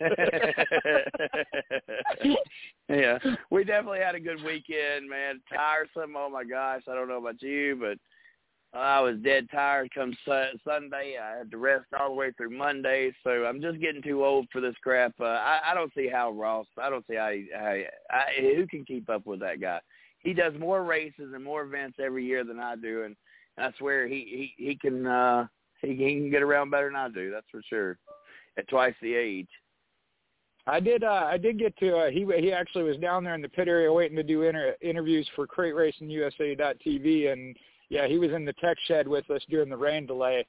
yeah, we definitely had a good weekend, man. Tiresome. Oh my gosh, I don't know about you, but I was dead tired come su- Sunday. I had to rest all the way through Monday, so I'm just getting too old for this crap. Uh, I, I don't see how Ross. I don't see how, he, how he, who can keep up with that guy. He does more races and more events every year than I do, and I swear he he he can uh, he, he can get around better than I do. That's for sure. At twice the age. I did. Uh, I did get to. Uh, he he actually was down there in the pit area waiting to do inter- interviews for Crate Racing USA.tv, and yeah, he was in the tech shed with us during the rain delay.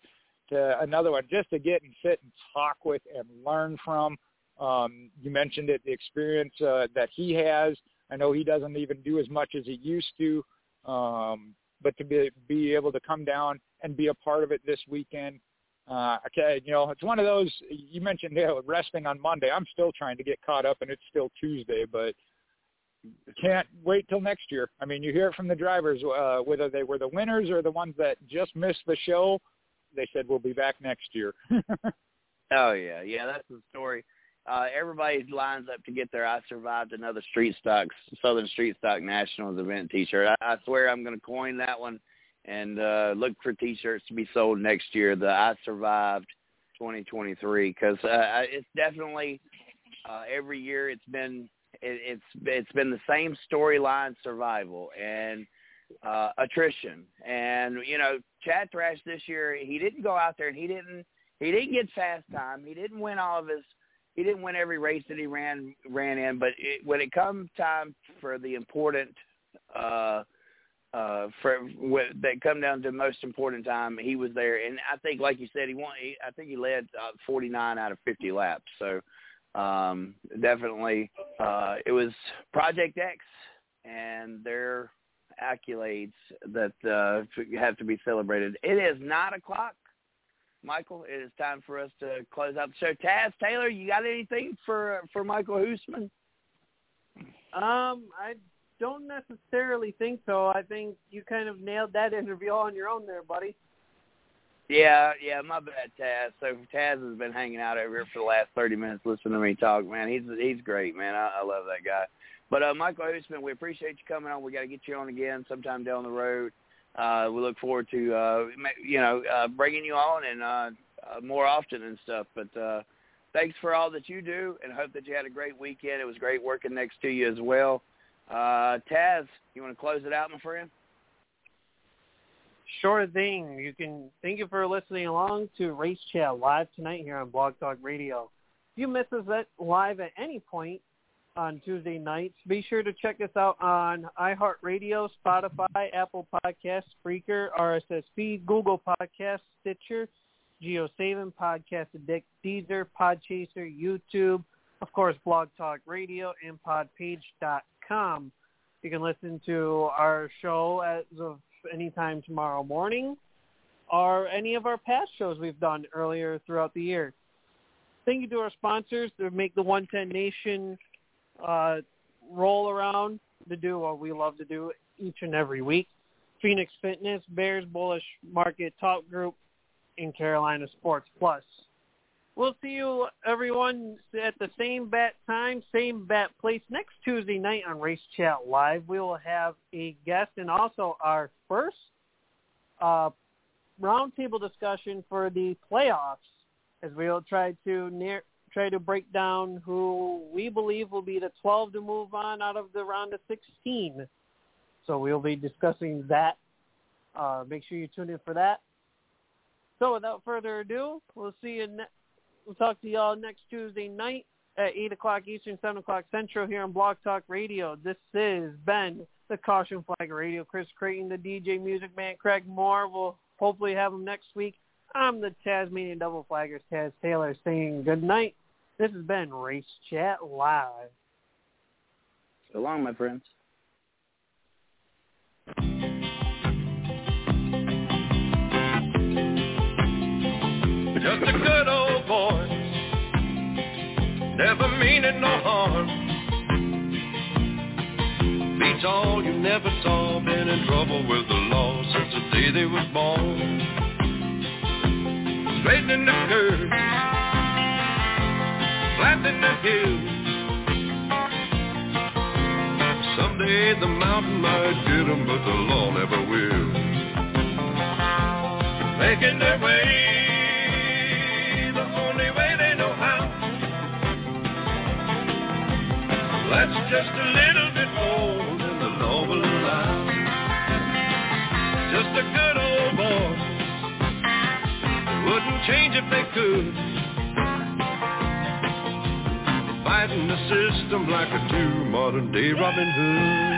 To another one, just to get and sit and talk with and learn from. Um, you mentioned it, the experience uh, that he has. I know he doesn't even do as much as he used to, um, but to be be able to come down and be a part of it this weekend. Uh, okay, you know, it's one of those. You mentioned you know, resting on Monday. I'm still trying to get caught up, and it's still Tuesday, but can't wait till next year. I mean, you hear it from the drivers, uh, whether they were the winners or the ones that just missed the show. They said we'll be back next year. oh yeah, yeah, that's the story. Uh, everybody lines up to get their "I survived another street stocks Southern Street Stock Nationals event T-shirt." I, I swear I'm going to coin that one and uh, look for T-shirts to be sold next year. The "I survived 2023" because uh, it's definitely uh, every year it's been it, it's it's been the same storyline survival and uh attrition. And you know chad thrash this year he didn't go out there and he didn't he didn't get fast time. He didn't win all of his he didn't win every race that he ran ran in. But it, when it comes time for the important uh uh for when that come down to most important time he was there. And i think like you said he won he, i think he led uh, 49 out of 50 laps. So um, definitely uh, it was Project X and their accolades that uh, have to be celebrated. It is nine o'clock. Michael, it is time for us to close out the show. Taz Taylor, you got anything for for Michael Hoosman? Um, I don't necessarily think so. I think you kind of nailed that interview on your own there, buddy. Yeah, yeah, my bad, Taz. So Taz has been hanging out over here for the last thirty minutes listening to me talk. Man, he's he's great, man. I, I love that guy. But uh, Michael Hoosman, we appreciate you coming on. We got to get you on again sometime down the road. Uh, we look forward to uh, you know uh, bringing you on and uh, uh, more often and stuff. But uh, thanks for all that you do, and hope that you had a great weekend. It was great working next to you as well. Uh, Taz, you want to close it out, my friend? Sure thing. You can thank you for listening along to Race Chat live tonight here on Blog Talk Radio. If you miss us at live at any point on Tuesday nights, be sure to check us out on iHeartRadio, Spotify, Apple Podcasts, Spreaker, RSS feed, Google Podcasts, Stitcher, JioSaavn, Podcast Addict, Deezer, Podchaser, YouTube, of course, Blog Talk Radio, and PodPage.com. You can listen to our show as of anytime tomorrow morning or any of our past shows we've done earlier throughout the year. Thank you to our sponsors that make the 110 Nation uh, roll around to do what we love to do each and every week. Phoenix Fitness, Bears Bullish Market Talk Group, and Carolina Sports Plus. We'll see you, everyone, at the same bat time, same bat place next Tuesday night on Race Chat Live. We will have a guest and also our first uh, roundtable discussion for the playoffs, as we'll try to near, try to break down who we believe will be the 12 to move on out of the round of 16. So we'll be discussing that. Uh, make sure you tune in for that. So without further ado, we'll see you. Ne- we'll talk to y'all next Tuesday night at 8 o'clock Eastern, 7 o'clock Central here on Blog Talk Radio. This is Ben, the Caution Flag Radio. Chris Creighton, the DJ Music Man, Craig Moore. We'll hopefully have him next week. I'm the Tasmanian Double Flaggers, Taz Taylor, saying good night. This has been Race Chat Live. So long, my friends. Just a good old boy, never meaning no harm. Beats all you never saw, been in trouble with the law since the day they was born. Straightening the curve, flattening the hills. Someday the mountain might get 'em, but the law never will. Making their way just a little bit more than the law will allow. Just a good old boy. Wouldn't change if they could. Fighting the system like a true modern day Robin Hood.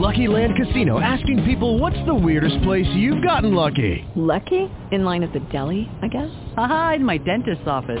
Lucky Land Casino asking people what's the weirdest place you've gotten lucky? Lucky? In line at the deli, I guess? Aha, in my dentist's office.